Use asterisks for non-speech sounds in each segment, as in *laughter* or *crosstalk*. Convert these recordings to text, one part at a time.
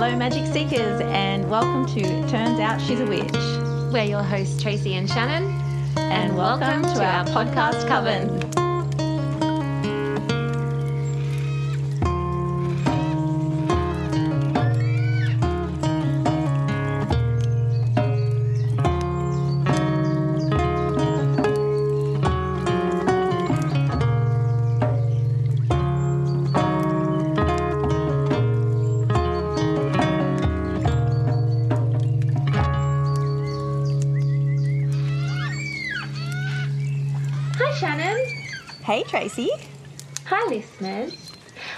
Hello, Magic Seekers, and welcome to Turns Out She's a Witch. We're your hosts, Tracy and Shannon, And welcome to our podcast coven. Hi, listeners.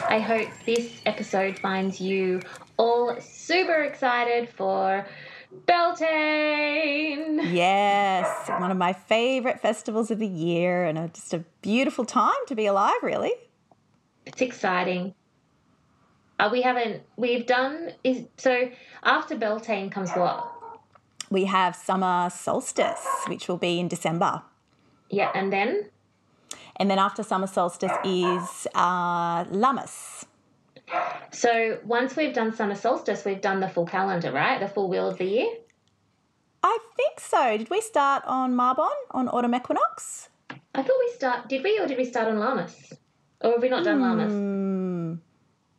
I hope this episode finds you all super excited for Beltane. Yes, one of my favorite festivals of the year, and a, just a beautiful time to be alive, really. It's exciting. Uh, we haven't, we've done, is so after Beltane comes what? We have summer solstice, which will be in December. Yeah, and then? And then after summer solstice is uh, Lammas. So once we've done summer solstice, we've done the full calendar, right? The full wheel of the year? I think so. Did we start on Mabon, on autumn equinox? I thought we start, did we, or did we start on Lammas? Or have we not done Lammas? Hmm.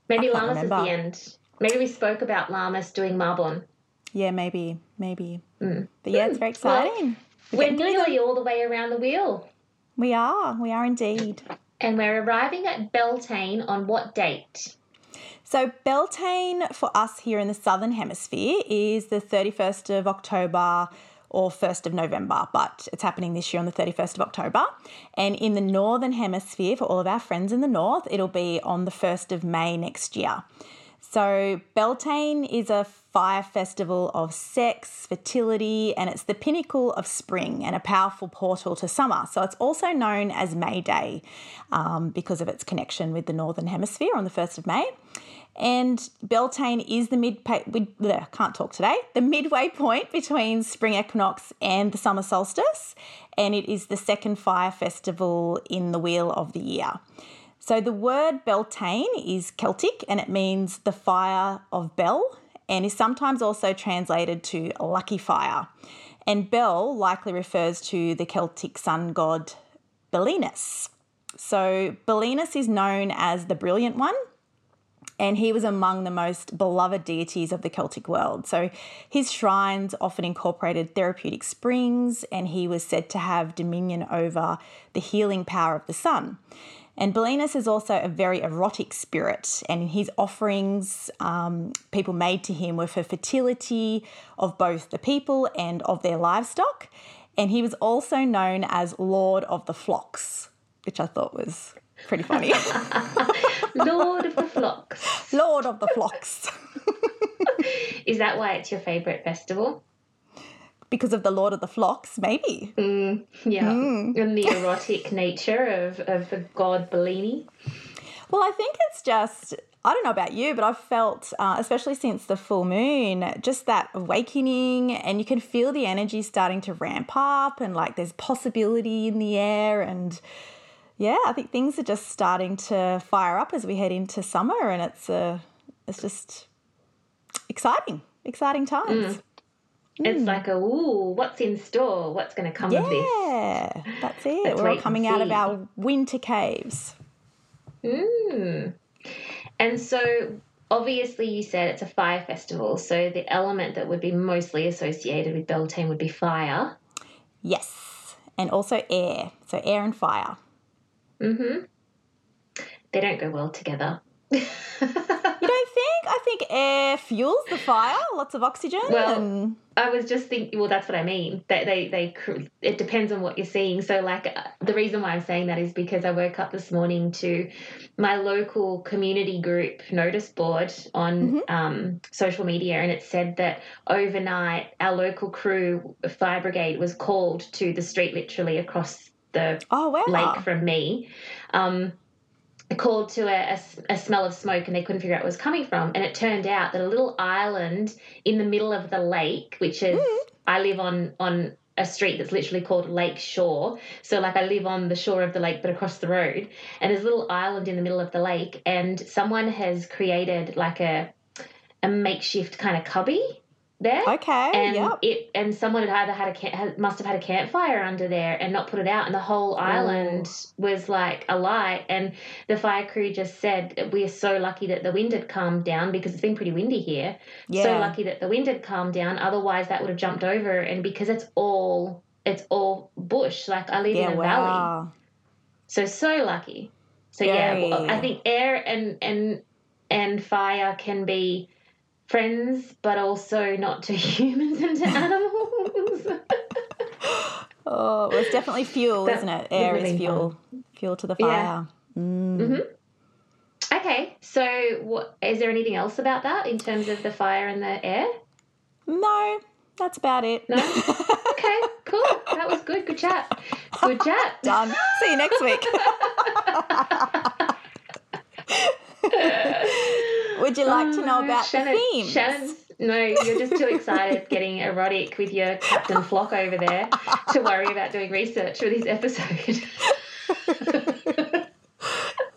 Maybe Lammas is the end. Maybe we spoke about Lammas doing Mabon. Yeah, maybe, maybe. Mm. But yeah, it's very Well, exciting. We're We're nearly all the way around the wheel. We are, we are indeed. And we're arriving at Beltane on what date? So, Beltane for us here in the Southern Hemisphere is the 31st of October or 1st of November, but it's happening this year on the 31st of October. And in the Northern Hemisphere, for all of our friends in the North, it'll be on the 1st of May next year. So, Beltane is a fire festival of sex, fertility, and it's the pinnacle of spring and a powerful portal to summer. So, it's also known as May Day um, because of its connection with the Northern Hemisphere on the 1st of May. And Beltane is the mid can't talk today, the midway point between spring equinox and the summer solstice, and it is the second fire festival in the wheel of the year. So the word Beltane is Celtic and it means the fire of Bel and is sometimes also translated to lucky fire. And Bel likely refers to the Celtic sun god Belinus. So Belinus is known as the brilliant one and he was among the most beloved deities of the Celtic world. So his shrines often incorporated therapeutic springs, and he was said to have dominion over the healing power of the sun. And Belinus is also a very erotic spirit, and his offerings, um, people made to him, were for fertility of both the people and of their livestock. And he was also known as Lord of the Flocks, which I thought was pretty funny. *laughs* Lord of the Flocks. Lord of the Flocks. *laughs* Is that why it's your favourite festival? Because of the Lord of the Flocks, maybe. Yeah. Hmm. And the erotic nature of, of the god Bellini. Well, I think it's just, I don't know about you, but I've felt, uh, especially since the full moon, just that awakening, and you can feel the energy starting to ramp up, and like there's possibility in the air. And yeah, I think things are just starting to fire up as we head into summer, and it's, uh, it's just exciting, exciting times. It's like a, ooh, what's in store? What's going to come of this? Yeah, that's it. Let's We're all coming out of our winter caves. Mm. And so, obviously, you said it's a fire festival. So, the element that would be mostly associated with Beltane would be fire. Yes, and also air. So air and fire. Mm-hmm. They don't go well together. You don't think? I think air fuels the fire. Lots of oxygen. Well, and I was just thinking. Well, that's what I mean. They, they, they. It depends on what you're seeing. So, like, uh, the reason why I'm saying that is because I woke up this morning to my local community group notice board on um, social media, and it said that overnight our local crew, fire brigade, was called to the street, literally across the oh wow. lake from me. Um, called to a smell of smoke and they couldn't figure out it was coming from. And it turned out that a little island in the middle of the lake, which is, mm-hmm. I live on, on a street that's literally called Lake Shore. So, like, I live on the shore of the lake, but across the road. And there's a little island in the middle of the lake. And someone has created like a, a makeshift kind of cubby there. Okay. And yep. it and someone had either had a must have had a campfire under there and not put it out, and the whole island was like alight. And the fire crew just said, "We are so lucky that the wind had calmed down because it's been pretty windy here. yeah. So lucky that the wind had calmed down. Otherwise, that would have jumped over. And because it's all it's all bush, like I live yeah. in a valley, so so lucky. So yeah, well, I think air and and and fire can be friends, but also not to *laughs* humans and to animals. Oh, well, it's definitely fuel, isn't it? Air is fuel. Fuel to the Yeah. fire. Mm. hmm Okay, so what is there anything else about that in terms of the fire and the air? No, that's about it. No? *laughs* Okay, cool. That was good. Good chat. Good chat. Done. See you next week. *laughs* Would you like to know Oh, about Shannon, the themes? Shannon's, no, you're just too excited getting erotic with your Captain Flock over there to worry about doing research for this episode. *laughs*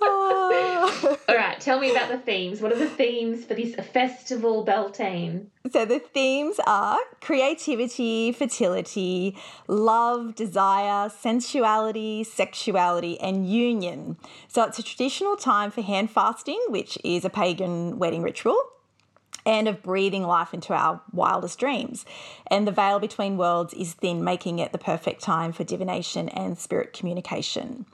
Oh. All right, tell me about the themes. What are the themes for this festival Beltane? So the themes are creativity, fertility, love, desire, sensuality, sexuality, and union. So it's a traditional time for hand fasting, which is a pagan wedding ritual. And of breathing life into our wildest dreams. And the veil between worlds is thin, making it the perfect time for divination and spirit communication.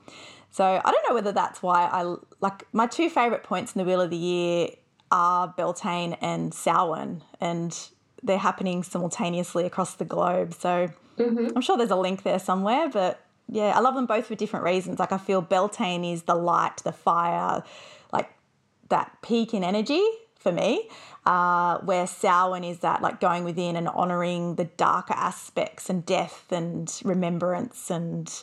So I don't know whether that's why I like my two favorite points in the Wheel of the Year are Beltane and Samhain, and they're happening simultaneously across the globe. So I'm sure there's a link there somewhere, but yeah, I love them both for different reasons. Like I feel Beltane is the light, the fire, like that peak in energy for me, uh, where Samhain is that like going within and honoring the darker aspects and death and remembrance and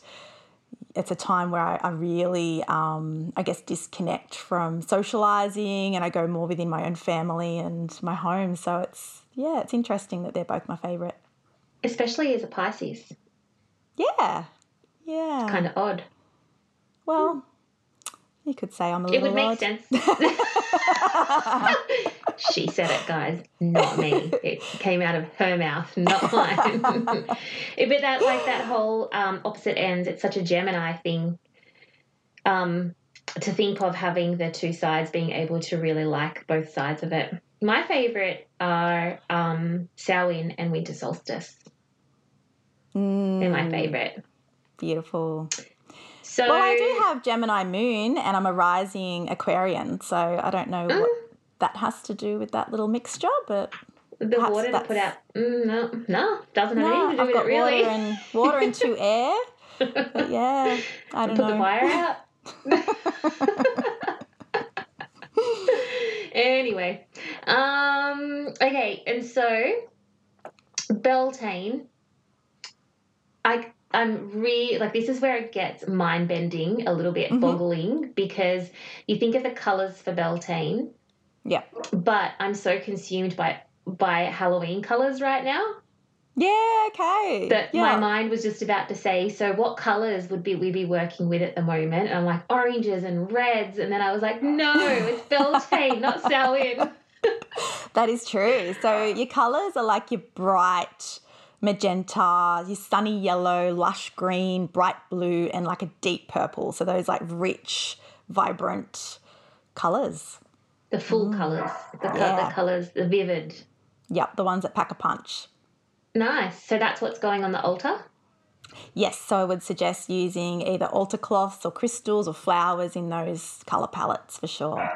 it's a time where I, I really, um, I guess, disconnect from socializing and I go more within my own family and my home. So it's, yeah, it's interesting that they're both my favorite. Especially as a Pisces. Yeah. Yeah. It's kind of odd. Well, you could say I'm a It little would make odd. sense. *laughs* *laughs* *laughs* she said it, guys, not me. It came out of her mouth, not *laughs* mine. *laughs* but that, like that whole um, opposite ends, it's such a Gemini thing. Um, to think of having the two sides being able to really like both sides of it. My favorite are um, Samhain and Winter Solstice. They're my Mm, favorite. Beautiful. So Well, I do have Gemini moon and I'm a rising Aquarian. So I don't know what that has to do with that little mixture, but the water to put out. Mm, no, no, doesn't have no, anything to I've with got it really. water and water into air. But yeah, I don't put know. the fire *laughs* out. *laughs* anyway, um, okay, and so Beltane, I I'm re like this is where it gets mind bending, a little bit Mhm. boggling because you think of the colors for Beltane, Yeah. but I'm so consumed by by Halloween colors right now Yeah, okay. that yeah. my mind was just about to say, so what colors would be we be working with at the moment? And I'm like oranges and reds, and then I was like, no, *laughs* it's Beltane, not Samhain. *laughs* That is true. So your colours are like your bright magenta, your sunny yellow, lush green, bright blue, and like a deep purple. So those like rich, vibrant colours. The full colors, the, co- Yeah. the colors, the vivid. Yep, the ones that pack a punch. Nice. So that's what's going on the altar. Yes, so I would suggest using either altar cloths or crystals or flowers in those colour palettes for sure.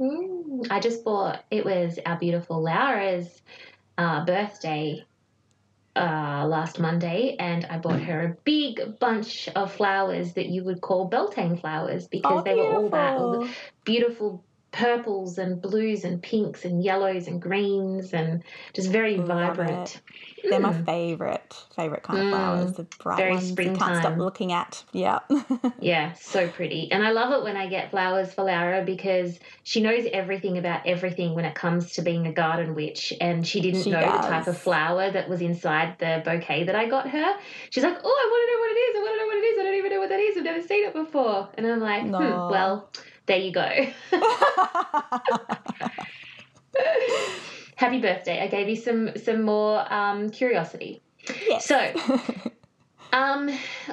Mm, I just bought. It was our beautiful Laura's uh, birthday uh, last Monday, and I bought her a big bunch of flowers that you would call Beltane flowers because Oh, they were all that all beautiful. Purples and blues and pinks and yellows and greens and just very Love vibrant. They're my Mm. favourite, favourite kind of Mm, flowers. The bright very ones you can't stop looking at. Yeah. *laughs* Yeah, so pretty. And I love it when I get flowers for Laura because she knows everything about everything when it comes to being a garden witch. And she didn't She know the type of flower that was inside the bouquet that I got her. She's like, Oh, I want to know what it is. I want to know what it is. I don't even know what that is. I've never seen it before. And I'm like, No. hmm, Well, there you go. *laughs* Happy birthday. I gave you some some more um, curiosity. Yes. So, *laughs* um,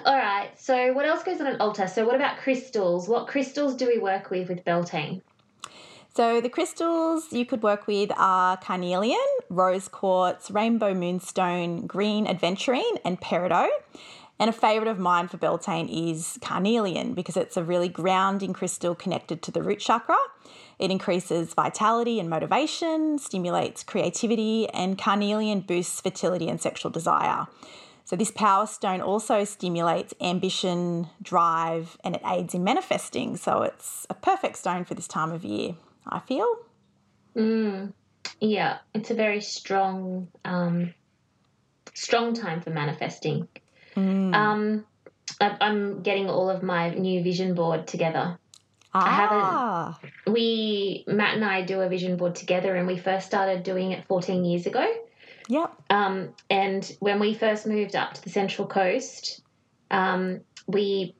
all right. So, what else goes on an altar? So, what about crystals? What crystals do we work with with Beltane? So the crystals you could work with are carnelian, rose quartz, rainbow moonstone, green aventurine, and peridot. And a favourite of mine for Beltane is carnelian because it's a really grounding crystal connected to the root chakra. It increases vitality and motivation, stimulates creativity, and carnelian boosts fertility and sexual desire. So, this power stone also stimulates ambition, drive, and it aids in manifesting. So, it's a perfect stone for this time of year. I feel. Mm, yeah, it's a very strong, um, strong time for manifesting. Mm. Um, I- I'm getting all of my new vision board together. ah, We, Matt and I, do a vision board together, and we first started doing it 14 years ago. Yep. Um, and when we first moved up to the Central Coast, um, we,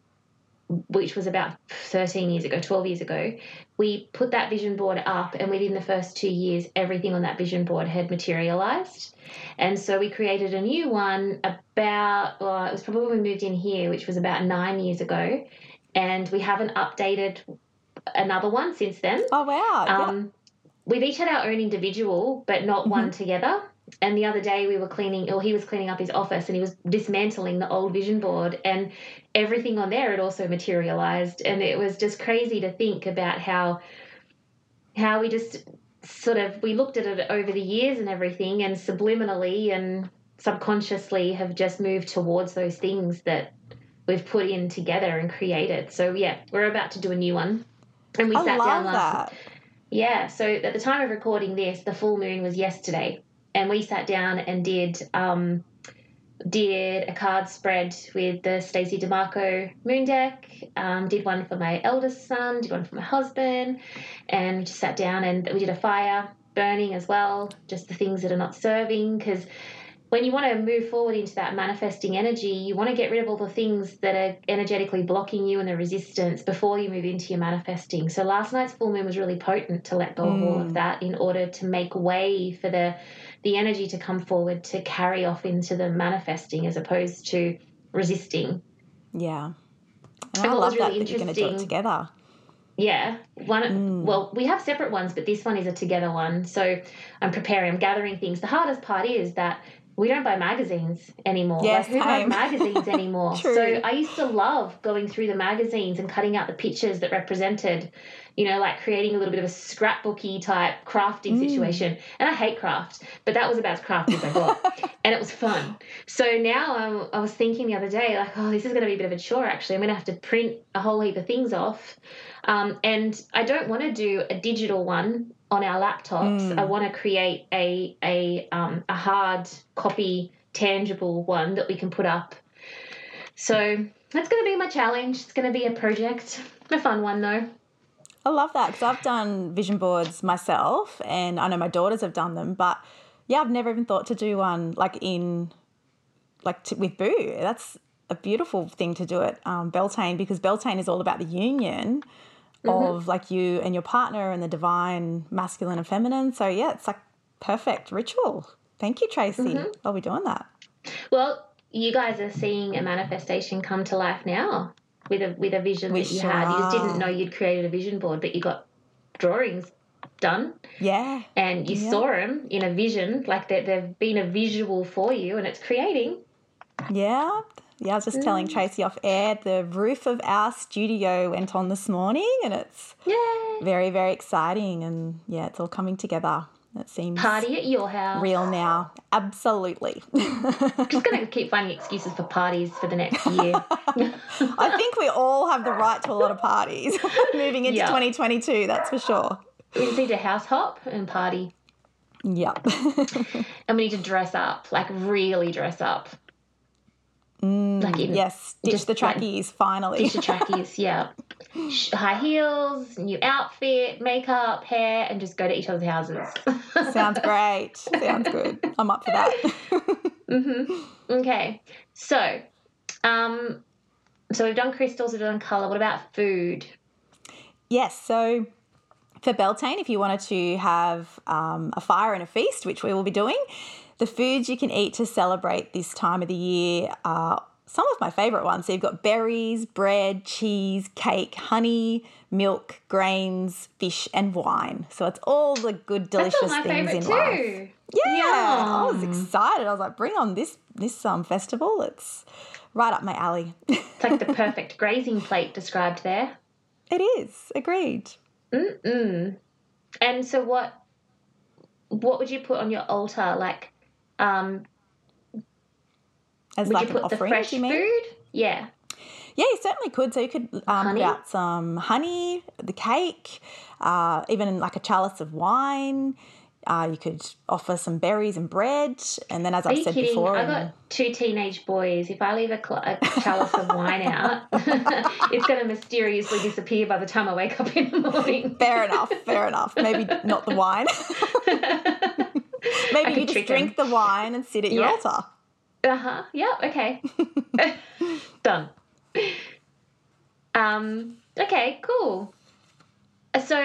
which was about 13 years ago, 12 years ago, we put that vision board up, and within the first two years, everything on that vision board had materialized. And so we created a new one about, well, it was probably when we moved in here, which was about nine years ago. And we haven't updated another one since then. Oh, wow. Um, we've each had our own individual, but not one together. And the other day we were cleaning, or he was cleaning up his office and he was dismantling the old vision board, and everything on there had also materialized. And it was just crazy to think about how how we just sort of we looked at it over the years and everything, and subliminally and subconsciously have just moved towards those things that we've put in together and created. So yeah, we're about to do a new one. And we I sat down last that. yeah, so at the time of recording this, the full moon was yesterday, and we sat down and did um, did a card spread with the Stacey DeMarco moon deck. Um, did one for my eldest son, did one for my husband, and we just sat down and we did a fire burning as well, just the things that are not serving because. When you want to move forward into that manifesting energy, you want to get rid of all the things that are energetically blocking you and the resistance before you move into your manifesting. So last night's full moon was really potent to let go of all of that in order to make way for the the energy to come forward to carry off into the manifesting as opposed to resisting. Yeah. And I love was that really that you're going to do it together. Yeah, one. Mm. Well, we have separate ones, but this one is a together one. So I'm preparing. I'm gathering things. The hardest part is that we don't buy magazines anymore. Yes, like who buys magazines *laughs* anymore? So I used to love going through the magazines and cutting out the pictures that represented, you know, like creating a little bit of a scrapbooky type crafting Mm. situation. And I hate craft, but that was about as crafty as I got, *laughs* and it was fun. So now um, I was thinking the other day, like, oh, this is going to be a bit of a chore. Actually, I'm going to have to print a whole heap of things off. Um, and I don't want to do a digital one on our laptops. Mm. I want to create a a um, a hard copy, tangible one that we can put up. So that's going to be my challenge. It's going to be a project, a fun one though. I love that because I've done vision boards myself and I know my daughters have done them, but yeah, I've never even thought to do one like in, like to, with Boo. That's a beautiful thing to do it, um, Beltane, because Beltane is all about the union of like you and your partner and the divine masculine and feminine. So yeah, it's like perfect ritual. Thank you, Tracy. I'll be doing that. Well, you guys are seeing a manifestation come to life now with a with a vision We that you sure had. You just didn't know you'd created a vision board, but you got drawings done Yeah. and you Yeah. saw them in a vision, like that they've been a visual for you, and it's creating. Yeah. Yeah, I was just telling mm. Tracy off air, the roof of our studio went on this morning and it's Yay! very, very exciting. And yeah, it's all coming together. It seems Party at your house. real now. Absolutely. *laughs* Just gonna keep finding excuses for parties for the next year. *laughs* I think we all have the right to a lot of parties *laughs* moving into Yeah. 2022, that's for sure. we just need to house hop and party, Yep. and we need to dress up, like really dress up. Like in yes, ditch Just the like- trackies finally. T-shirt trackies, *laughs* yeah. High heels, new outfit, makeup, hair, and just go to each other's houses. *laughs* Sounds great. Sounds good. I'm up for that. *laughs* hmm Okay, so, um, so we've done crystals, we've done color. What about food? Yes, so for Beltane, if you wanted to have um, a fire and a feast, which we will be doing, the foods you can eat to celebrate this time of the year are some of my favourite ones. So you've got berries, bread, cheese, cake, honey, milk, grains, fish, and wine. So it's all the good, delicious That's all my things in favourite life. too. Yeah, I was excited. I was like, bring on this this um festival. It's right up my alley. It's like the *laughs* perfect grazing plate described there. it is. Agreed. Mm-mm. And so what what would you put on your altar? Like um As like you an offering, fresh you food? Yeah. Yeah, you certainly could. So you could um, put out some honey, the cake, uh, even like a chalice of wine. Uh, you could offer some berries and bread, and then, as Are I've said kidding? before, I and- got two teenage boys. If I leave a, cl- a chalice of wine out, *laughs* *laughs* it's going to mysteriously disappear by the time I wake up in the morning. fair enough, fair enough. Maybe not the wine. *laughs* *laughs* Maybe you just drink the wine and sit at your Yeah. altar. Uh huh. Yeah. Okay. *laughs* Done. Um. Okay. Cool. So,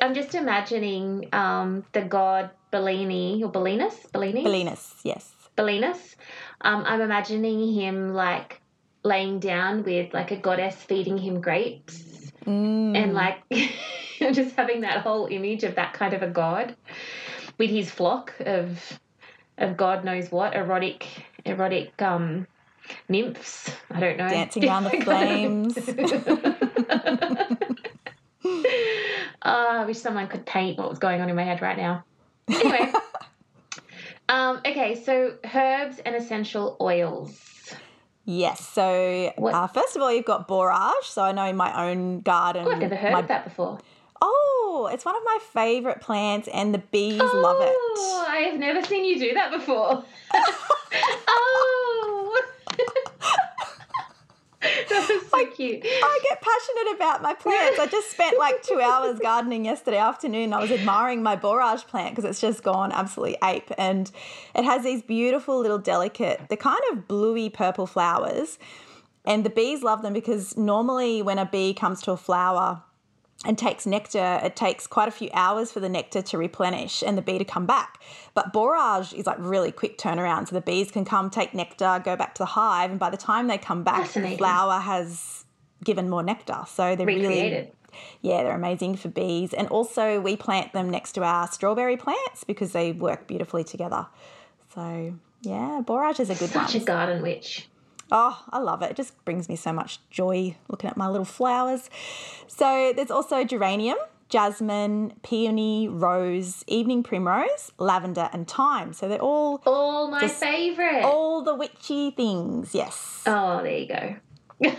I'm just imagining um the god Bellini or Bellinus, Bellini, Bellinus, yes. Bellinus. Um, I'm imagining him like laying down with like a goddess feeding him grapes, Mm. and like *laughs* just having that whole image of that kind of a god with his flock of of God knows what erotic erotic um nymphs. I don't know. Dancing around the *laughs* flames. oh, *laughs* I wish someone could paint what was going on in my head right now. Anyway. *laughs* um, okay, so herbs and essential oils. Yes. So uh, first of all, you've got borage. So I know in my own garden, Oh, I've never heard my- of that before. Oh, it's one of my favorite plants, and the bees love it. Oh, I have never seen you do that before. *laughs* oh. *laughs* that was so cute. I get passionate about my plants. I just spent like two *laughs* hours gardening yesterday afternoon. I was admiring my borage plant because it's just gone absolutely ape. And it has these beautiful little delicate, they're kind of bluey purple flowers. And the bees love them because normally when a bee comes to a flower, and takes nectar, it takes quite a few hours for the nectar to replenish and the bee to come back. But borage is like really quick turnaround. So the bees can come take nectar, go back to the hive, and by the time they come back, the flower has given more nectar. So they're really yeah, they're amazing for bees. And also we plant them next to our strawberry plants because they work beautifully together. So yeah, borage is a good one. Such a garden witch. Oh, I love it. It just brings me so much joy looking at my little flowers. So there's also geranium, jasmine, peony, rose, evening primrose, lavender, and thyme. So they're all All my favourite. all the witchy things. Yes. Oh, there you go. *laughs*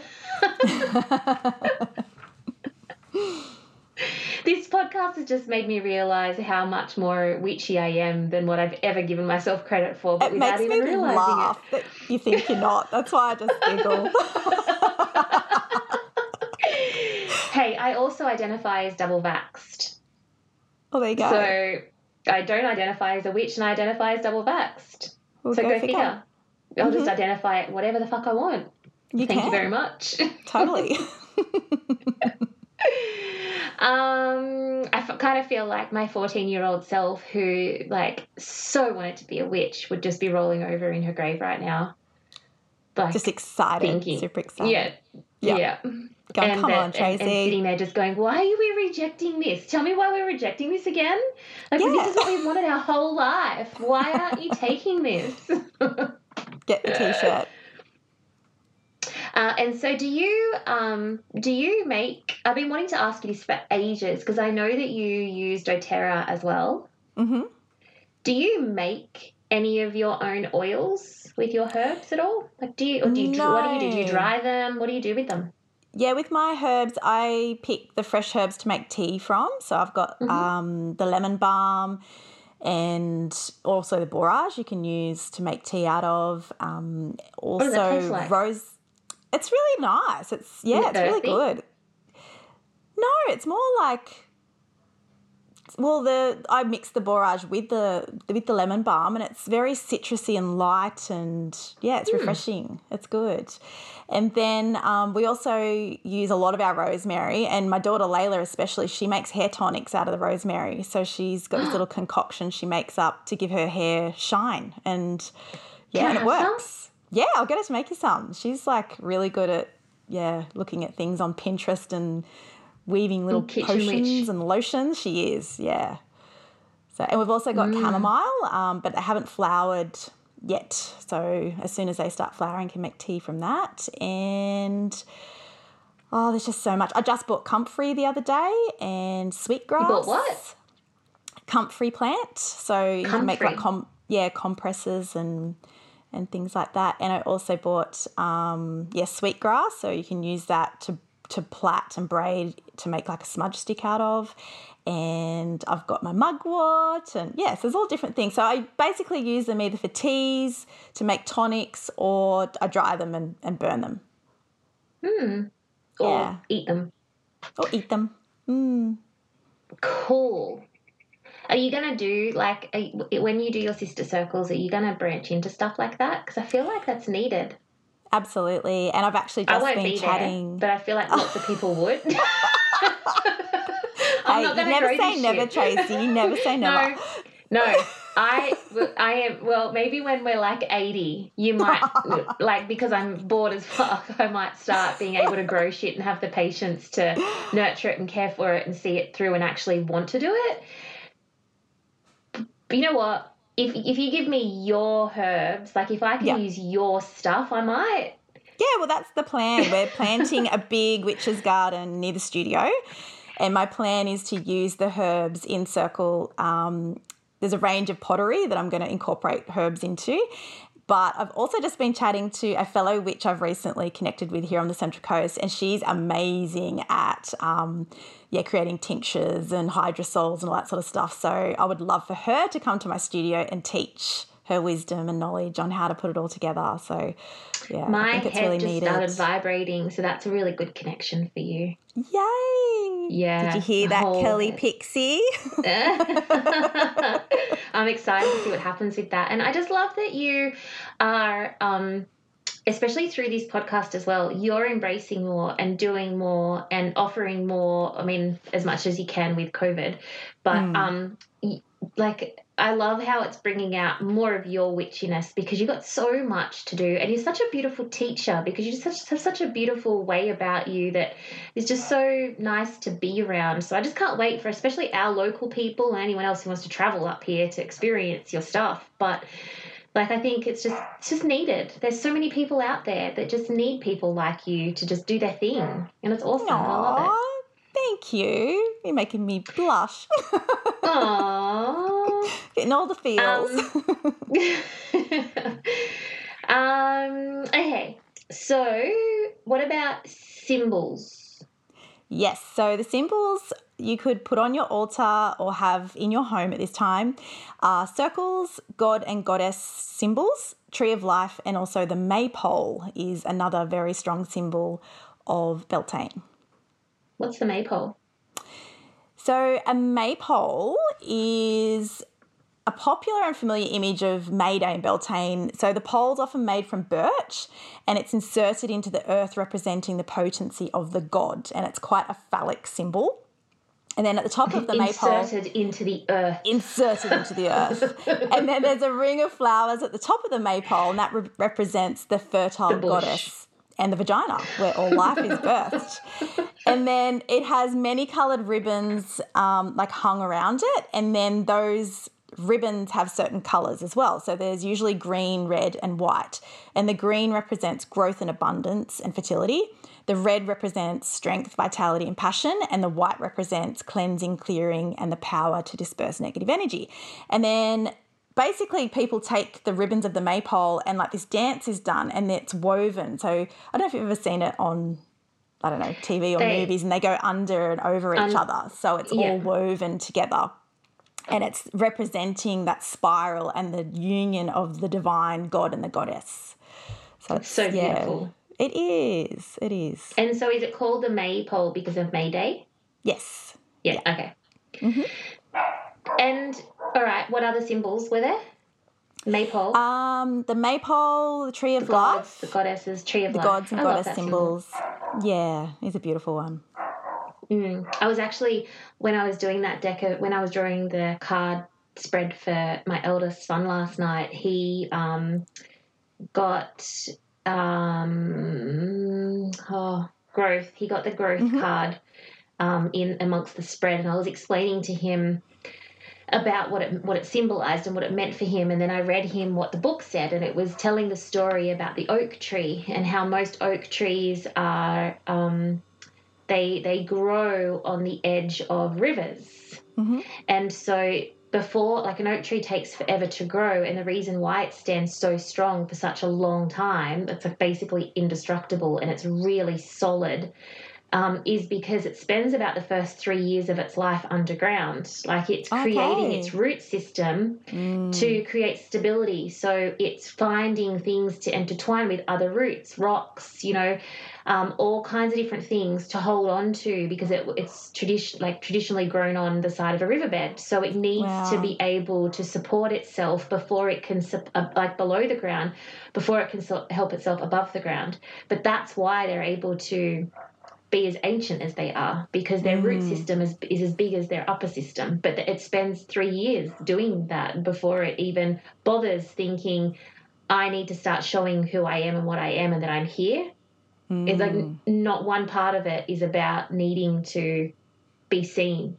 *laughs* *laughs* this podcast has just made me realize how much more witchy I am than what I've ever given myself credit for, but it without makes even me realizing laugh that you think you're not. That's why I just giggle. *laughs* Hey, I also identify as double vaxxed. well, there you go. So I don't identify as a witch and I identify as double vaxxed. we'll So go, figure. figure. I'll just mm-hmm. identify it whatever the fuck I want. You Thank can. you very much. *laughs* Totally. Um, I f- kind of feel like my 14 year old self, who like so wanted to be a witch, would just be rolling over in her grave right now. Like, just excited. Thinking. Super excited. yeah, Yeah. yeah. Going, and come that- on, Tracy. And, sitting there just going, why are we rejecting this? Tell me why we're rejecting this again. Like, Yeah. this is what we've wanted our whole life. Why aren't you taking this? *laughs* Get the t-shirt. Uh, and so, do you um, do you make? I've been wanting to ask you this for ages because I know that you use DoTerra as well. hmm Do you make any of your own oils with your herbs at all? Like, do you? Or do you? What do you do? Do you dry them? What do you do with them? Yeah, with my herbs, I pick the fresh herbs to make tea from. So I've got Mhm. um, the lemon balm and also the borage you can use to make tea out of. Um, also, does that taste like? rose. It's really nice. It's yeah, it it's really good. No, it's more like well, the I mix the borage with the with the lemon balm, and it's very citrusy and light, and yeah, it's refreshing. It's good. And then um, we also use a lot of our rosemary, and my daughter Layla especially, she makes hair tonics out of the rosemary. So she's got this *gasps* little concoction she makes up to give her hair shine, and yeah, Can and it works. Yeah, I'll get her to make you some. She's like really good at yeah looking at things on Pinterest and weaving little kitchen witch. potions and lotions. She is, yeah. So, and we've also got chamomile, um, but they haven't flowered yet. So as soon as they start flowering, can make tea from that. And oh, there's just so much. I just bought comfrey the other day and sweetgrass. bought what? Comfrey plant. So you can make like com- yeah compresses and and things like that. And I also bought um, yeah sweetgrass, so you can use that to to plait and braid to make like a smudge stick out of. And I've got my mugwort, and yes, there's all different things. So I basically use them either for teas, to make tonics, or I dry them and, and burn them Or Yeah. eat them. or eat them. Mm. Cool. Are you gonna do like are when you do your sister circles? Are you gonna branch into stuff like that? Because I feel like that's needed. Absolutely. And I've actually I just won't been be chatting. there, but I feel like lots of people would. *laughs* I'm hey, not you gonna never say never, shit. Tracy. You never say *laughs* never. No, no. *laughs* I, I am. Well, maybe when we're like eighty, you might like because I'm bored as fuck. I might start being able to grow shit and have the patience to *gasps* nurture it and care for it and see it through and actually want to do it. But you know what? If if you give me your herbs, like if I can Yeah. use your stuff, I might. Yeah, well, that's the plan. We're planting a big witch's garden near the studio. And my plan is to use the herbs in circle. Um, there's a range of pottery that I'm going to incorporate herbs into. But I've also just been chatting to a fellow witch I've recently connected with here on the Central Coast, and she's amazing at um, yeah creating tinctures and hydrosols and all that sort of stuff. So I would love for her to come to my studio and teach her wisdom and knowledge on how to put it all together. So yeah, I My think it's head really just needed. started vibrating, so that's a really good connection for you. Yay! Yeah, Did you hear that, whole Kelly. Pixie? *laughs* *laughs* I'm excited to see what happens with that. And I just love that you are, um, especially through this podcast as well, you're embracing more and doing more and offering more. I mean, as much as you can with COVID. But, Mm. um, like, I love how it's bringing out more of your witchiness because you've got so much to do and you're such a beautiful teacher because you just such, have such a beautiful way about you that is just so nice to be around. So I just can't wait for especially our local people and anyone else who wants to travel up here to experience your stuff. But like I think it's just it's just needed. There's so many people out there that just need people like you to just do their thing. And it's awesome. I love it. Thank you. You're making me blush. *laughs* Aww. Getting all the feels. *laughs* um, okay. So, what about symbols? Yes, so the symbols you could put on your altar or have in your home at this time are circles, god and goddess symbols, tree of life, and also the maypole is another very strong symbol of Beltane. What's the maypole? So, a maypole is a popular and familiar image of May Day in Beltane. So, the pole's often made from birch and it's inserted into the earth, representing the potency of the god. And it's quite a phallic symbol. And then at the top of the maypole, Inserted into the earth. inserted into the earth. *laughs* and then there's a ring of flowers at the top of the maypole, and that re- represents the fertile bush. goddess and the vagina, where all life is birthed. *laughs* And then it has many coloured ribbons um, like hung around it, and then those ribbons have certain colours as well. So there's usually green, red, and white. And the green represents growth and abundance and fertility. The red represents strength, vitality, and passion, and the white represents cleansing, clearing, and the power to disperse negative energy. And then basically people take the ribbons of the maypole and like this dance is done and it's woven. So I don't know if you've ever seen it on I don't know, TV or They- movies and they go under and over each Un- other. So it's yeah. all woven together. And it's representing that spiral and the union of the divine God and the goddess. So it's so beautiful. It is. It is. And so is it called the maypole because of May Day? Yes. Yeah, okay. And all right, what other symbols were there? Maypole. Um, the maypole, the tree of the gods, life, the goddesses, tree of the life. gods and I goddess that symbol. symbols. Yeah, it's a beautiful one. Mm. I was actually when I was doing that deck of, when I was drawing the card spread for my eldest son last night. He um, got um, oh growth. He got the growth Mhm. card um, in amongst the spread, and I was explaining to him about what it what it symbolized and what it meant for him and then I read him what the book said and it was telling the story about the oak tree and how most oak trees are um, they they grow on the edge of rivers Mhm. and so before like an oak tree takes forever to grow and the reason why it stands so strong for such a long time it's like basically indestructible and it's really solid um, is because it spends about the first three years of its life underground. Like it's creating Okay. its root system Mm. to create stability. So it's finding things to intertwine with other roots, rocks, you know, um, all kinds of different things to hold on to because it, it's tradition like traditionally grown on the side of a riverbed. So it needs to be able to support itself before it can uh, like below the ground, before it can help itself above the ground. But that's why they're able to be as ancient as they are because their root Mm. system is, is as big as their upper system. But it spends three years doing that before it even bothers thinking, I need to start showing who I am and what I am and that I'm here. It's like Mm. not one part of it is about needing to be seen.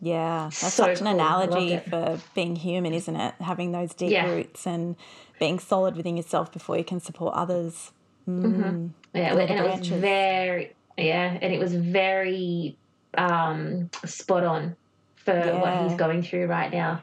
Yeah, that's So such an cool. Analogy for being human, isn't it? Having those deep Yeah. roots and being solid within yourself before you can support others. Mm. Yeah, All the and it was very yeah, and it was very um, spot on for what he's going through right now.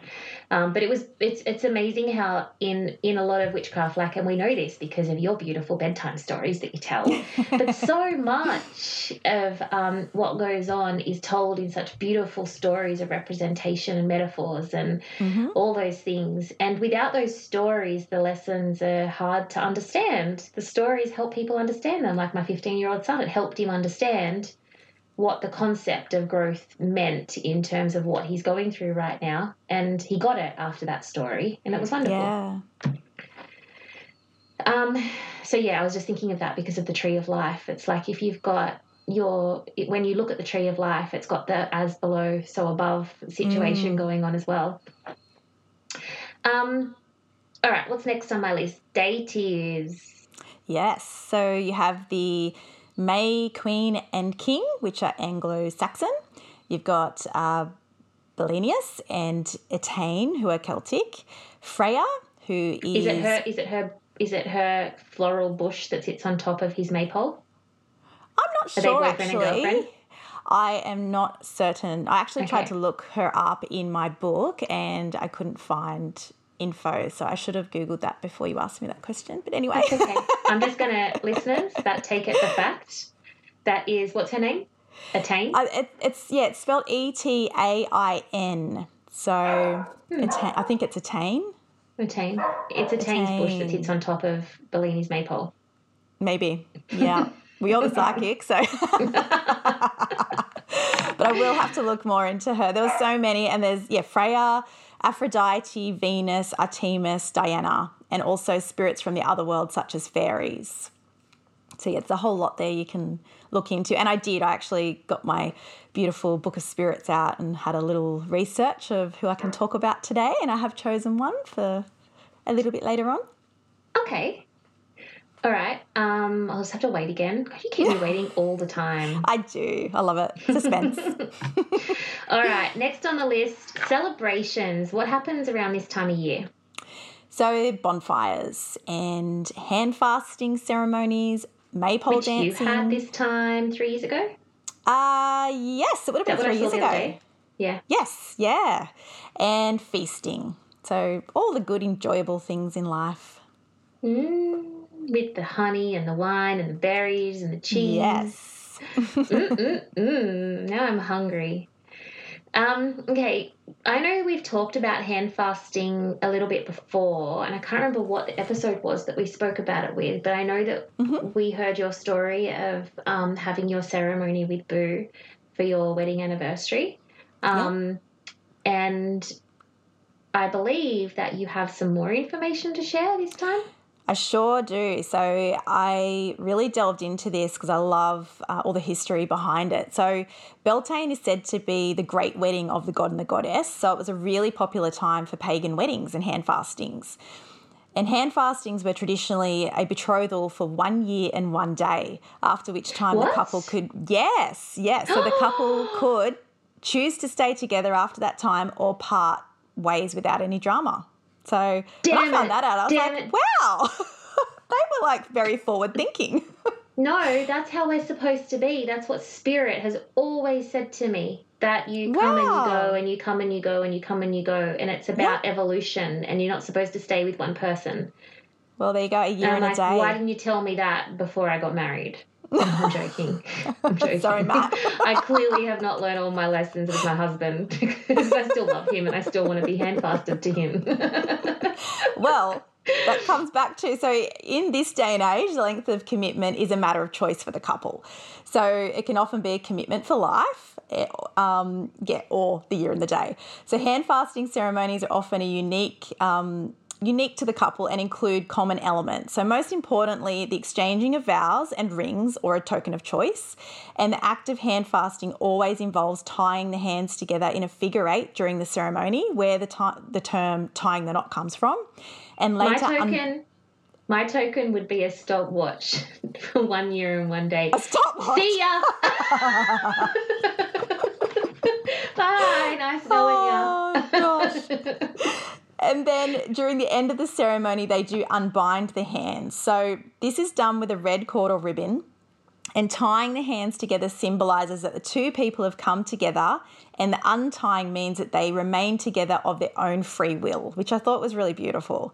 Um, but it was it's it's amazing how in in a lot of witchcraft, like, and we know this because of your beautiful bedtime stories that you tell. *laughs* but so much of um, what goes on is told in such beautiful stories of representation and metaphors and hmm all those things. And without those stories, the lessons are hard to understand. The stories help people understand them. Like my 15 year old son, it helped him understand what the concept of growth meant in terms of what he's going through right now. And he got it after that story, and it was wonderful. Yeah. Um, so yeah, I was just thinking of that because of the tree of life. It's like if you've got your when you look at the tree of life, it's got the as below, so above situation Mm. going on as well. Um, all right, what's next on my list? Deities. Yes. So you have the May, Queen, and King, which are Anglo Saxon. You've got uh, Belenius and Etain, who are Celtic. Freya, who is. Is it her? Is it her? Is it her floral bush that sits on top of his maypole? I'm not Are sure actually. I am not certain. I actually tried to look her up in my book and I couldn't find info. So I should have Googled that before you asked me that question. But anyway. That's okay. *laughs* I'm just gonna listeners that take it for fact. That is what's her name? Attain. I, it, it's yeah, it's spelled E T A I N. So Hmm. Attain, I think it's attain, Attain. It's Attain's bush that sits on top of Bellini's maypole. maybe. Yeah, we all the psychic, so. *laughs* *laughs* but I will have to look more into her. There were so many, and there's yeah, Freya, Aphrodite, Venus, Artemis, Diana, and also spirits from the other world such as fairies. So yeah, it's a whole lot there you can look into. And I did. I actually got my beautiful book of spirits out and had a little research of who I can talk about today. And I have chosen one for a little bit later on. Okay. All right. Um, I'll just have to wait again. God, you keep me *laughs* waiting all the time. I do. I love it. Suspense. *laughs* All right. Next on the list, celebrations. What happens around this time of year? so bonfires and hand fasting ceremonies, maypole Which dancing. you had this time three years ago. Uh yes, it would have been three years ago. Yeah. Yes, yeah. And feasting. So all the good, enjoyable things in life. Mm, with the honey and the wine and the berries and the cheese. Yes. *laughs* Mm-mm-mm. Now I'm hungry. Um, okay, I know we've talked about hand fasting a little bit before, and I can't remember what the episode was that we spoke about it with, but I know that Mhm. we heard your story of um, having your ceremony with Boo for your wedding anniversary. Um, and I believe that you have some more information to share this time. I sure do. So I really delved into this because I love uh, all the history behind it. So Beltane is said to be the great wedding of the god and the goddess. So it was a really popular time for pagan weddings and hand fastings. And hand fastings were traditionally a betrothal for one year and one day, after which time What? the couple could, yes, yes. So the couple *gasps* could choose to stay together after that time or part ways without any drama. So when I found it. that out, I was Damn like, it. wow, *laughs* they were like very forward thinking. *laughs* No, that's how we're supposed to be. That's what spirit has always said to me. That you come and you go and you come and you go and you come and you go and it's about evolution and you're not supposed to stay with one person. well, there you go, a year And and I'm a day. why didn't you tell me that before I got married? I'm joking. I'm *laughs* joking. Sorry, Matt. *laughs* I clearly have not learned all my lessons with my husband *laughs* because I still love him and I still want to be handfasted to him. Well, that comes back to so in this day and age, the length of commitment is a matter of choice for the couple. So it can often be a commitment for life, eh, um, yeah, or the year and the day. So hand fasting ceremonies are often a unique. Um, Unique to the couple and include common elements. So, most importantly, the exchanging of vows and rings or a token of choice. And the act of hand fasting always involves tying the hands together in a figure eight during the ceremony, where the, ti the term tying the knot comes from. And my later, un- token, my token would be a stopwatch *laughs* for one year and one day. a stopwatch. See ya. *laughs* *laughs* Bye. Nice knowing you. Oh, gosh. And then during the end of the ceremony, they do unbind the hands. So this is done with a red cord or ribbon. And tying the hands together symbolizes that the two people have come together, and the untying means that they remain together of their own free will, which I thought was really beautiful.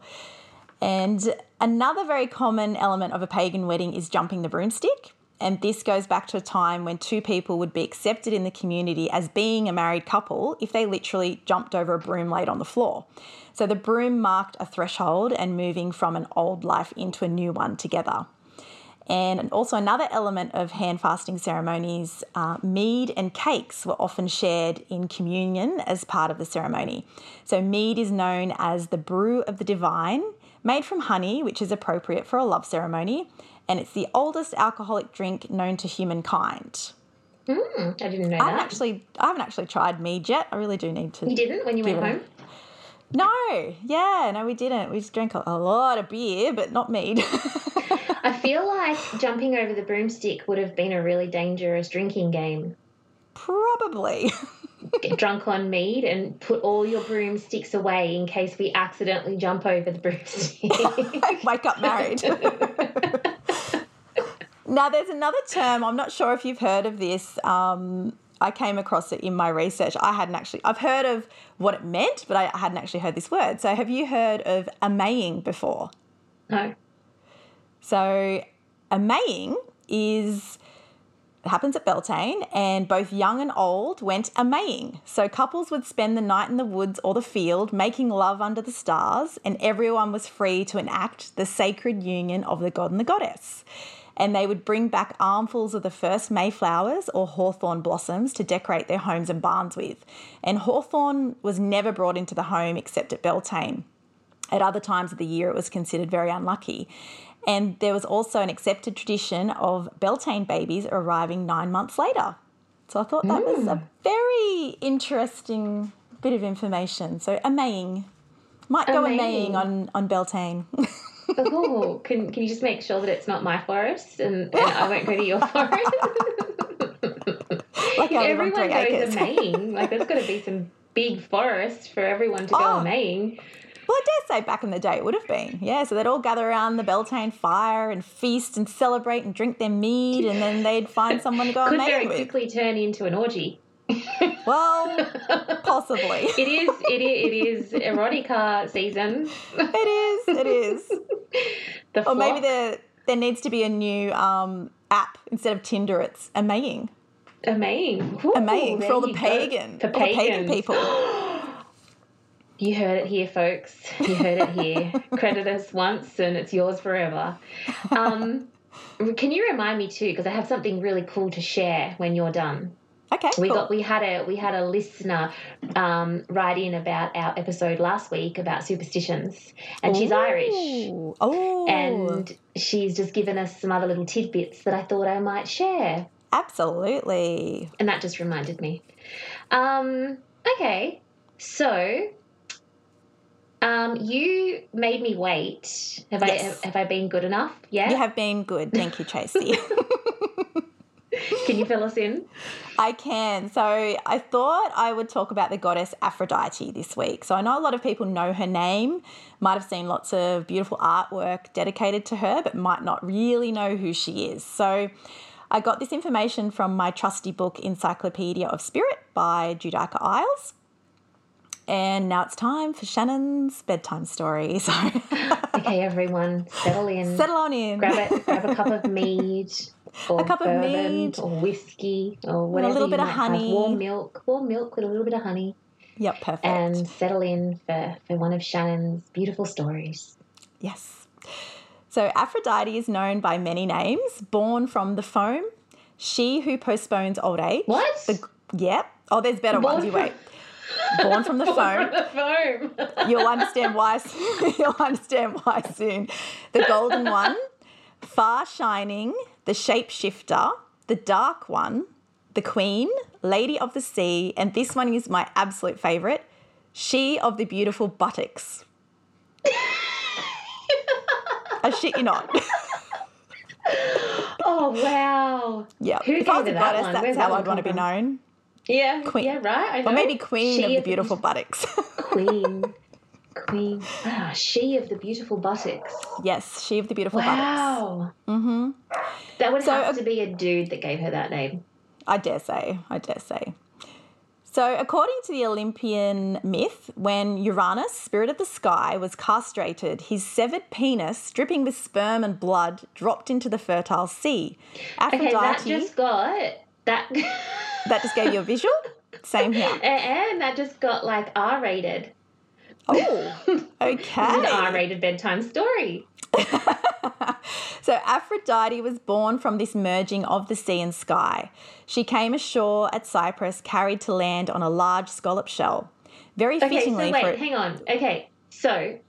And another very common element of a pagan wedding is jumping the broomstick. And this goes back to a time when two people would be accepted in the community as being a married couple if they literally jumped over a broom laid on the floor. So the broom marked a threshold and moving from an old life into a new one together. And also, another element of hand fasting ceremonies, uh, mead and cakes were often shared in communion as part of the ceremony. So, mead is known as the brew of the divine, made from honey, which is appropriate for a love ceremony, and it's the oldest alcoholic drink known to humankind. Hmm, I didn't know I haven't that. actually, I haven't actually tried mead yet. I really do need to. you didn't when you went home? No, yeah, no, we didn't. We just drank a, a lot of beer, but not mead. *laughs* I feel like jumping over the broomstick would have been a really dangerous drinking game. Probably. *laughs* Get drunk on mead and put all your broomsticks away in case we accidentally jump over the broomstick. *laughs* Wake up married. *laughs* now, there's another term. I'm not sure if you've heard of this. Um, I came across it in my research. I hadn't actually. I've heard of what it meant, but I hadn't actually heard this word. So, have you heard of a maying before? no. So, a maying is it happens at Beltane, and both young and old went a maying. So, couples would spend the night in the woods or the field making love under the stars, and everyone was free to enact the sacred union of the god and the goddess. And they would bring back armfuls of the first Mayflowers or hawthorn blossoms to decorate their homes and barns with. And hawthorn was never brought into the home except at Beltane. At other times of the year, it was considered very unlucky. And there was also an accepted tradition of Beltane babies arriving nine months later. So I thought that was a mm. very interesting bit of information. So a maying. Might go a maying on, on Beltane. Oh, can, can you just make sure that it's not my forest and, and I won't go to your *laughs* forest? like I live on everyone goes acres. a maying. Like there's got to be some big forest for everyone to go Oh. a maying. Well, I dare say back in the day it would have been. Yeah, so they'd all gather around the Beltane fire and feast and celebrate and drink their mead, and then they'd find someone to go *laughs* Could very with. quickly turn into an orgy. *laughs* Well, possibly. *laughs* It is. It is. It is erotica season. It is. It is. The Or maybe there there needs to be a new um, app instead of Tinder. It's a maying, a maying. a maying Ooh, for all the pagan, For all the pagan people. *gasps* *gasps* You heard it here, folks. You heard it here. *laughs* Credit us once, and it's yours forever. Um, can you remind me too? Because I have something really cool to share when you're done. Okay, we cool. got we had a we had a listener um, write in about our episode last week about superstitions, and she's Irish, Oh, and she's just given us some other little tidbits that I thought I might share, absolutely. and that just reminded me. Um, okay, so. Um, you made me wait. Have Yes. I have I been good enough? Yeah. You have been good. Thank you, Tracy. *laughs* *laughs* Can you fill us in? I can. So I thought I would talk about the goddess Aphrodite this week. So I know a lot of people know her name, might have seen lots of beautiful artwork dedicated to her, but might not really know who she is. So I got this information from my trusty book, Encyclopedia of Spirit by Judika Illes. And now it's time for Shannon's bedtime story. *laughs* So Okay, everyone, settle in. settle on in. grab it. Grab a cup of *laughs* mead, or A cup of mead. or whiskey, or whatever. A little bit of might have. honey. warm milk, warm milk with a little bit of honey, Yep, perfect. and settle in for for one of Shannon's beautiful stories. Yes. So Aphrodite is known by many names, born from the foam, she who postpones old age. What? The, yep. Oh, there's better Born ones. You wait. Born from the *laughs* foam. the foam. *laughs* You'll understand why. *laughs* You'll understand why soon. The golden one, far shining, the shapeshifter, the dark one, the queen, lady of the sea, and this one is my absolute favorite. She of the beautiful buttocks. I shit you not. oh wow. Yeah. Who if I was a that goddess, one? that's Where's how that I'd want to be from? known. Yeah. Queen. Yeah. Right. Or maybe queen She of the beautiful buttocks. *laughs* Queen. Queen. Ah, she of the beautiful buttocks. yes, she of the beautiful buttocks. Wow. hmm That would So, have uh, to be a dude that gave her that name. I dare say. I dare say. So, according to the Olympian myth, when Uranus, spirit of the sky, was castrated, his severed penis, dripping with sperm and blood, dropped into the fertile sea. Okay, that just got that. *laughs* that just gave you a visual? Same here. and that just got like R rated. Oh, *laughs* okay. an. R rated bedtime story. *laughs* So Aphrodite was born from this merging of the sea and sky. She came ashore at Cyprus, carried to land on a large scallop shell. Very Okay, so wait, for hang on. Okay, so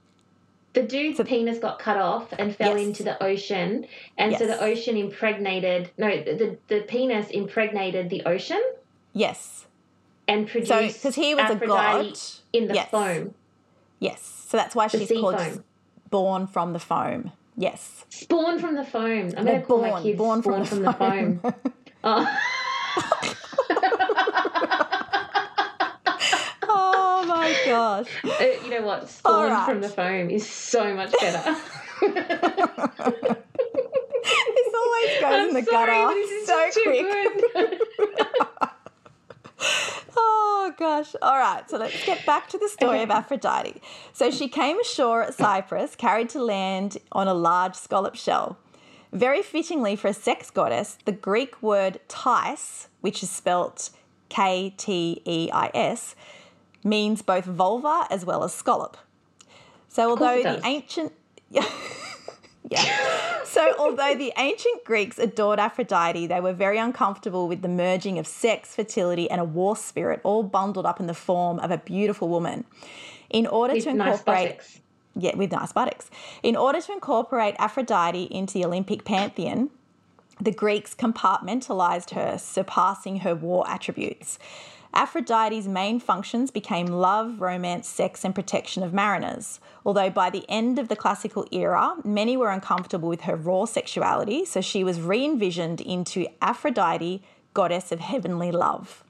the dude's So- penis got cut off and fell Yes. into the ocean, and so the ocean impregnated. No, the the penis impregnated the ocean yes. and So produced because he was a god. in the yes. foam, Yes. So that's why the she's called foam. born from the foam. Yes. Spawned from the foam. I'm going to call my born- kids born from spawned the from the foam. *laughs* Oh. Oh *laughs* my gosh. Uh, you know what? Spawned right. from the foam is so much better. *laughs* This always goes in the gutter this is so quick. *laughs* Oh gosh. All right. So let's get back to the story of Aphrodite. So she came ashore at Cyprus, carried to land on a large scallop shell. Very fittingly for a sex goddess, the Greek word kteis, which is spelt K T E I S, means both vulva as well as scallop. So although the ancient *laughs* yeah. So, although the ancient Greeks adored Aphrodite, they were very uncomfortable with the merging of sex, fertility, and a war spirit, all bundled up in the form of a beautiful woman. In order With to nice incorporate, buttocks. yeah, with nice buttocks, in order to incorporate Aphrodite into the Olympic pantheon, the Greeks compartmentalized her, surpassing her war attributes. Aphrodite's main functions became love, romance, sex, and protection of mariners. Although by the end of the classical era, many were uncomfortable with her raw sexuality, so she was re envisioned into Aphrodite, goddess of heavenly love.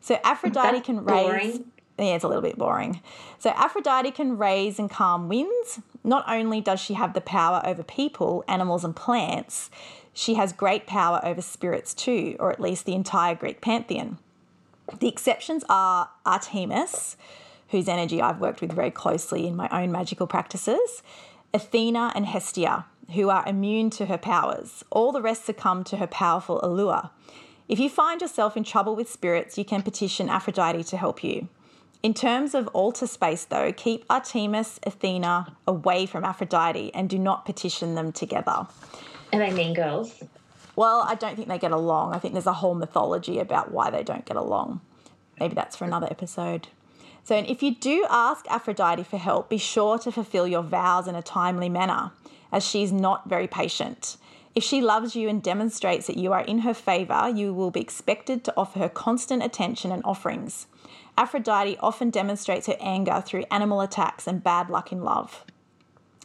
So Aphrodite That's can raise. boring. Yeah, it's a little bit boring. So Aphrodite can raise and calm winds. Not only does she have the power over people, animals, and plants, she has great power over spirits too, or at least the entire Greek pantheon. The exceptions are Artemis, whose energy I've worked with very closely in my own magical practices, Athena and Hestia, who are immune to her powers. All the rest succumb to her powerful allure. If you find yourself in trouble with spirits, you can petition Aphrodite to help you. In terms of altar space, though, keep Artemis, Athena away from Aphrodite and do not petition them together. Are they mean girls? Well, I don't think they get along. I think there's a whole mythology about why they don't get along. Maybe that's for another episode. So, if you do ask Aphrodite for help, be sure to fulfill your vows in a timely manner, as she's not very patient. If she loves you and demonstrates that you are in her favour, you will be expected to offer her constant attention and offerings. Aphrodite often demonstrates her anger through animal attacks and bad luck in love.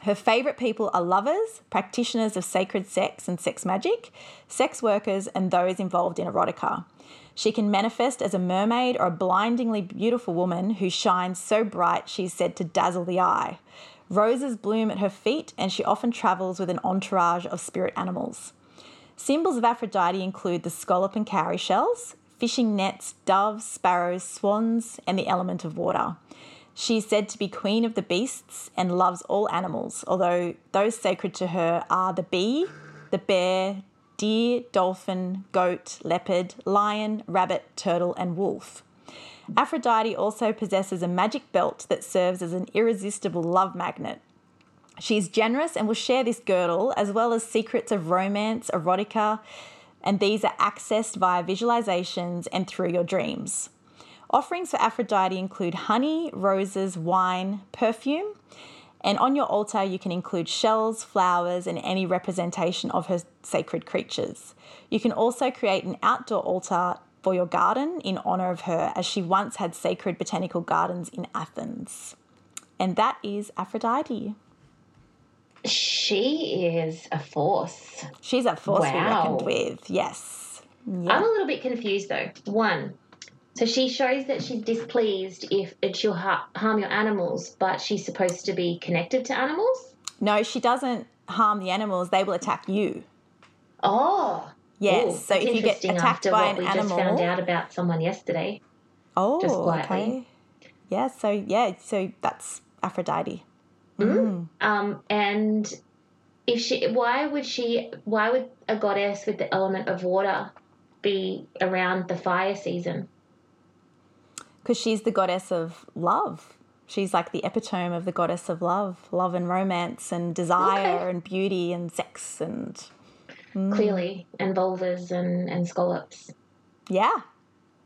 Her favourite people are lovers, practitioners of sacred sex and sex magic, sex workers, and those involved in erotica. She can manifest as a mermaid or a blindingly beautiful woman who shines so bright she's said to dazzle the eye. Roses bloom at her feet, and she often travels with an entourage of spirit animals. Symbols of Aphrodite include the scallop and cowrie shells, fishing nets, doves, sparrows, swans, and the element of water. She is said to be queen of the beasts and loves all animals, although those sacred to her are the bee, the bear, deer, dolphin, goat, leopard, lion, rabbit, turtle, and wolf. Aphrodite also possesses a magic belt that serves as an irresistible love magnet. She is generous and will share this girdle, as well as secrets of romance, erotica, and these are accessed via visualizations and through your dreams. Offerings for Aphrodite include honey, roses, wine, perfume, and on your altar, you can include shells, flowers, and any representation of her sacred creatures. You can also create an outdoor altar for your garden in honour of her, as she once had sacred botanical gardens in Athens. And that is Aphrodite. She is a force. She's a force Wow. we reckoned with, yes. Yeah. I'm a little bit confused though. One, so she shows that she's displeased if it, she'll ha- harm your animals, but she's supposed to be connected to animals. No, she doesn't harm the animals, they will attack you. Oh, Yes. Ooh, so if you get interesting attacked after by what an we animal. just found out about someone yesterday. Oh, just quietly. okay. Yeah, so yeah, so that's Aphrodite. Um, and if she, why would she? Why would a goddess with the element of water be around the fire season? Because she's the goddess of love. She's like the epitome of the goddess of love, love and romance and desire Okay. and beauty and sex and mm. Clearly, and vulvas and and scallops yeah.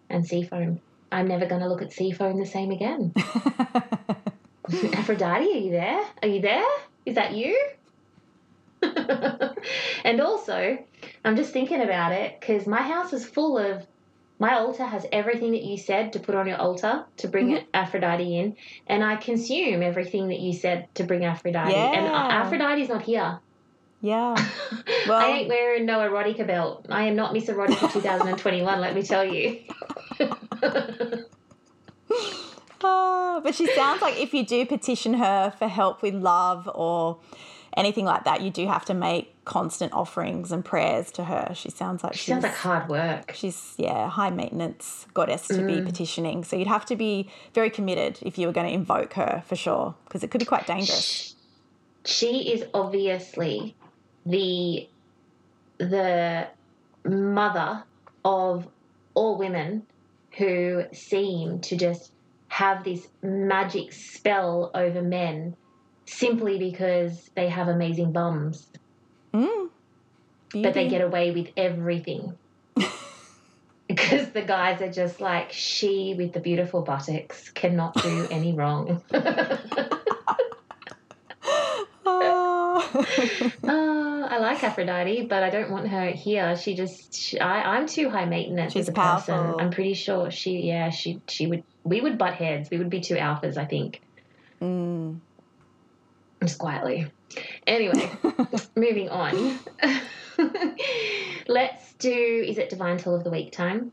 and sea foam. I'm never going to look at sea foam the same again. *laughs* *laughs* Aphrodite, are you there? Are you there? Is that you? *laughs* and also, I'm just thinking about it because my house is full of. My altar has everything that you said to put on your altar to bring Mm-hmm. Aphrodite in, and I consume everything that you said to bring Aphrodite. And Aphrodite's not here. Yeah. *laughs* I ain't wearing no erotica belt. I am not Miss Erotica *laughs* 2021, let me tell you. *laughs* oh, but she sounds like if you do petition her for help with love or anything like that, you do have to make constant offerings and prayers to her. She sounds like She she's sounds like hard work. she's yeah high maintenance goddess to be mm. petitioning so you'd have to be very committed if you were going to invoke her for sure because it could be quite dangerous She is obviously the the mother of all women who seem to just have this magic spell over men simply because they have amazing bums, mm. but they get away with everything. *laughs* because the guys are just like, she with the beautiful buttocks cannot do *laughs* any wrong. Oh. Uh, *laughs* I like Aphrodite, but I don't want her here. She just, she, I, I'm too high maintenance She's as a person. I'm pretty sure she, yeah, she, she would, we would butt heads. We would be two alphas, I think. mm. Just quietly. Anyway, *laughs* moving on. *laughs* Let's do, is it Divine Tool of the Week time?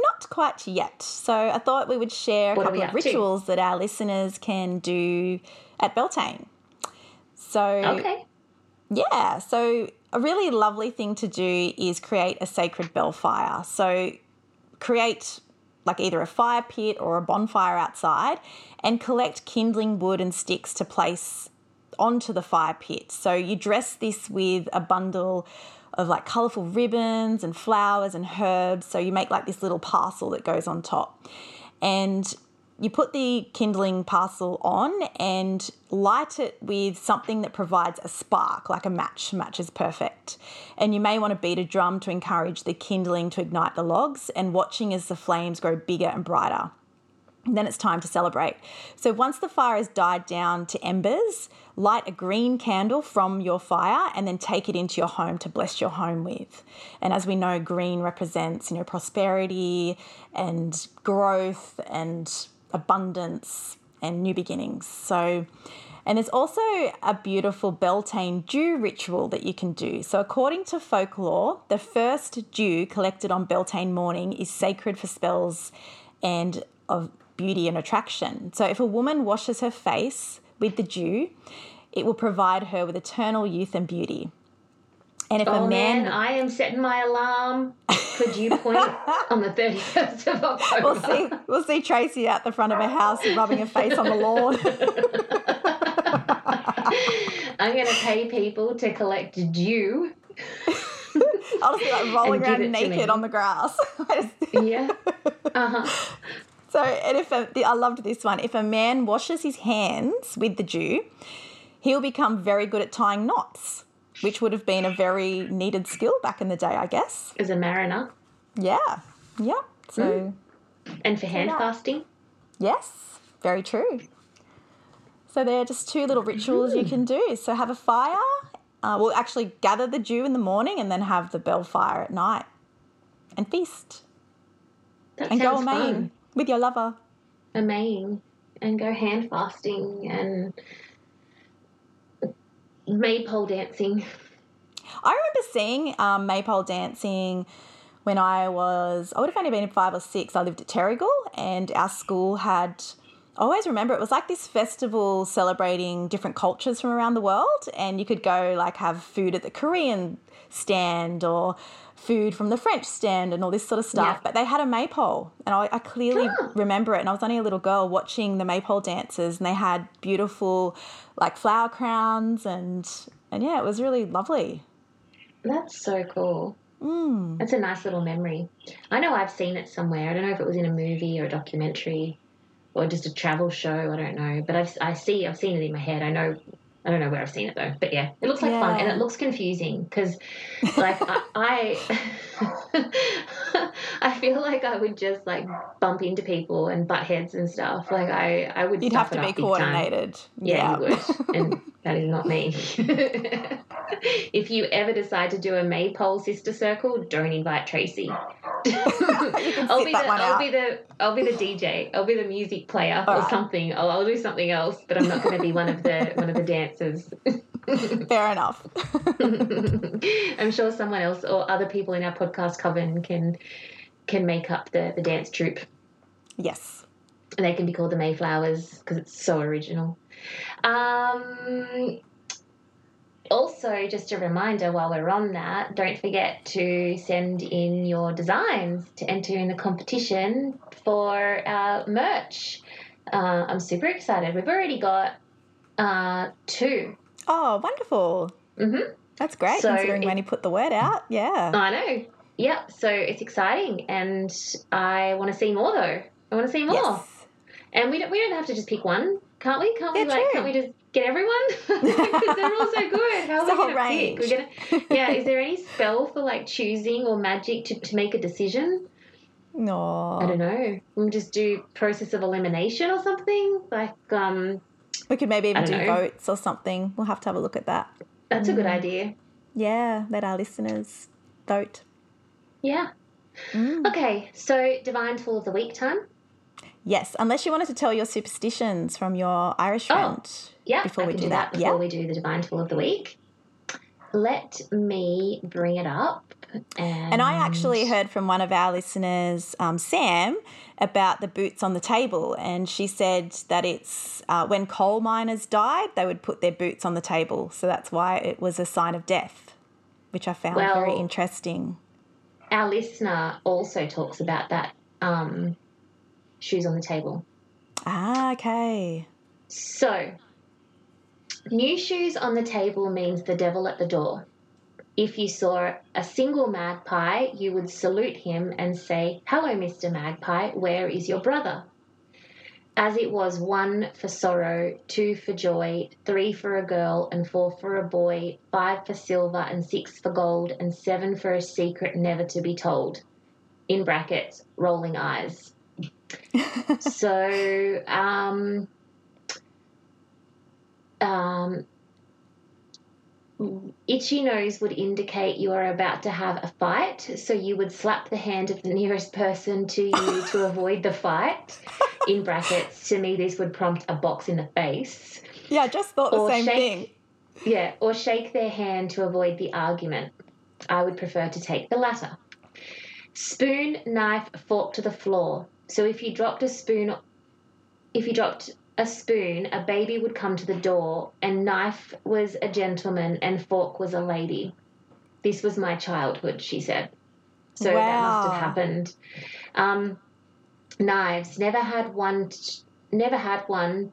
not quite yet so i thought we would share a What couple of up to? rituals that our listeners can do at beltane so Okay. Yeah, so a really lovely thing to do is create a sacred bell fire. So create like either a fire pit or a bonfire outside and collect kindling wood and sticks to place onto the fire pit. So you dress this with a bundle of like colorful ribbons and flowers and herbs. So you make like this little parcel that goes on top. And you put the kindling parcel on and light it with something that provides a spark, like a match. Match is perfect. And you may want to beat a drum to encourage the kindling to ignite the logs and watching as the flames grow bigger and brighter. And then it's time to celebrate. So once the fire has died down to embers, light a green candle from your fire and then take it into your home to bless your home with. And as we know, green represents, you know, prosperity and growth and abundance and new beginnings. So and there's also a beautiful Beltane dew ritual that you can do. So, according to folklore, the first dew collected on Beltane morning is sacred for spells and of beauty and attraction. So, if a woman washes her face with the dew, it will provide her with eternal youth and beauty. And if oh, a man, man, I am setting my alarm for dew point *laughs* on the 31st of October. We'll see, we'll see Tracy out the front of her house rubbing her face on the lawn. *laughs* I'm going to pay people to collect dew. *laughs* I'll just be like rolling around naked on the grass. yeah. Uh huh. So, and if a, I loved this one, if a man washes his hands with the dew, he'll become very good at tying knots, which would have been a very needed skill back in the day, I guess. As a mariner. Yeah. Yeah. So. Mm. And for hand fasting. Yes. Very true. So they're just two little rituals you can do. So have a fire. Uh, we'll actually gather the dew in the morning and then have the bell fire at night and feast. That and go a maying with your lover. A maying and go hand fasting and maypole dancing. I remember seeing um, maypole dancing when I was, I would have only been five or six. I lived at Terrigal and our school had I always remember it was like this festival celebrating different cultures from around the world, and you could go like have food at the Korean stand or food from the French stand and all this sort of stuff. Yeah. But they had a maypole, and I, I clearly remember it. And I was only a little girl watching the maypole dances, and they had beautiful like flower crowns, and and yeah, it was really lovely. That's so cool. Mm. That's a nice little memory. I know I've seen it somewhere. I don't know if it was in a movie or a documentary or just a travel show. I don't know, but I've I see I've seen it in my head. I know I don't know where I've seen it though, but yeah, it looks like yeah. fun and it looks confusing because, *laughs* like, I, I, *laughs* I, feel like I would just like bump into people and butt heads and stuff. Like, I, I would. You'd have to be coordinated. Yeah, yeah, you would, and *laughs* that is not me. if you ever decide to do a maypole sister circle, don't invite Tracy. I'll be the I'll out. be the I'll be the DJ. I'll be the music player All or right. something. I'll, I'll do something else, but I'm not going to be one of the one of the dancers. *laughs* Fair enough. *laughs* I'm sure someone else or other people in our podcast coven can can make up the the dance troupe. Yes. And they can be called the Mayflowers because it's so original. Um, also, just a reminder while we're on that, don't forget to send in your designs to enter in the competition for our merch. Uh, I'm super excited. We've already got uh, two. Oh, wonderful. Mm-hmm. That's great so considering when you put the word out. Yeah. I know. Yeah, so it's exciting and I want to see more though. I want to see more. Yes. And we don't, we don't have to just pick one, can't we? Can't we like true. can't we just get everyone because *laughs* they're all so good. How are we going to pick? We're gonna, yeah. Is there any spell for like choosing or magic to, to make a decision? No, I don't know. We'll just do process of elimination or something. Like um, we could maybe even do know. votes or something. We'll have to have a look at that. That's mm. a good mm. idea. Yeah, let our listeners vote. Yeah. Mm. Okay, so divine tool of the week time. Yes, unless you wanted to tell your superstitions from your Irish oh, friend. Oh, yeah, before I we do, do that, that. Before yeah. we do the divine tool of the week, let me bring it up. And, and I actually heard from one of our listeners, um, Sam, about the boots on the table, and she said that it's uh, when coal miners died, they would put their boots on the table, so that's why it was a sign of death, which I found well, very interesting. Our listener also talks about that. Um, shoes on the table. Ah, okay. So, new shoes on the table means the devil at the door. If you saw a single magpie, you would salute him and say, Hello, Mr. Magpie, where is your brother? as it was one for sorrow, two for joy, three for a girl, and four for a boy, five for silver, and six for gold, and seven for a secret never to be told. In brackets, rolling eyes. *laughs* so, um, um, itchy nose would indicate you are about to have a fight. So you would slap the hand of the nearest person to you to *laughs* avoid the fight. In brackets, to me, this would prompt a box in the face. Yeah, I just thought the same shake- thing. Yeah, or shake their hand to avoid the argument. I would prefer to take the latter. Spoon, knife, fork to the floor. So if you dropped a spoon, if you dropped a spoon, a baby would come to the door, and knife was a gentleman and fork was a lady. This was my childhood, she said. So that must have happened. Um, knives. Never had one. t- never had one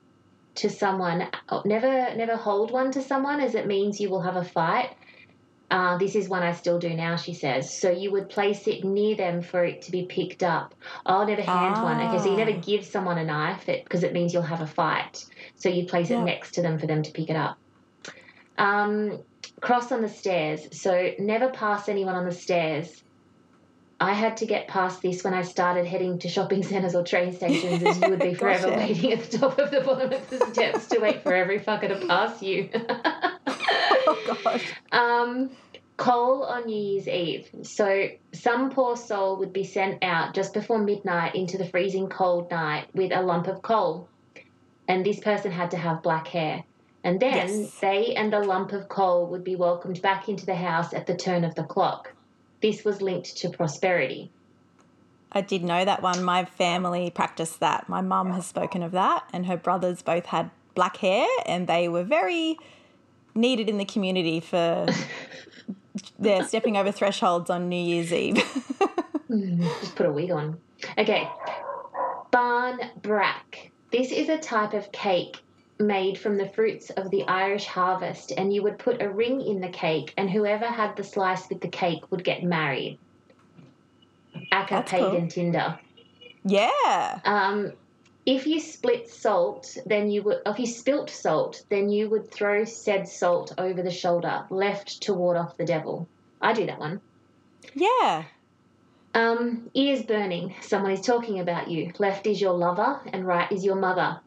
to someone. oh, Never, never hold one to someone, as it means you will have a fight. Uh, this is one I still do now, she says. So you would place it near them for it to be picked up. I'll never hand one. Okay, so you never Ah. give someone a knife because it means you'll have a fight. So you place Yeah. it next to them for them to pick it up. Um, cross on the stairs. So never pass anyone on the stairs. I had to get past this when I started heading to shopping centres or train stations, as you would be *laughs* forever Gotcha. waiting at the top of the bottom of the steps to wait for every fucker to pass you. *laughs* Oh gosh. Um, coal on New Year's Eve. So some poor soul would be sent out just before midnight into the freezing cold night with a lump of coal. And this person had to have black hair. And then Yes. they and the lump of coal would be welcomed back into the house at the turn of the clock. This was linked to prosperity. I did know that one. My family practiced that. My mum has spoken of that, and her brothers both had black hair, and they were very needed in the community for *laughs* their stepping over thresholds on New Year's Eve. *laughs* Just put a wig on. Okay. Barn brack. This is a type of cake made from the fruits of the Irish harvest, and you would put a ring in the cake, and whoever had the slice with the cake would get married. Aka That's pagan cool. Tinder. yeah. Um, if you split salt, then you would. If you spilt salt, then you would throw said salt over the shoulder, left to ward off the devil. I do that one. Yeah. Um, ears burning. Someone is talking about you. Left is your lover and right is your mother.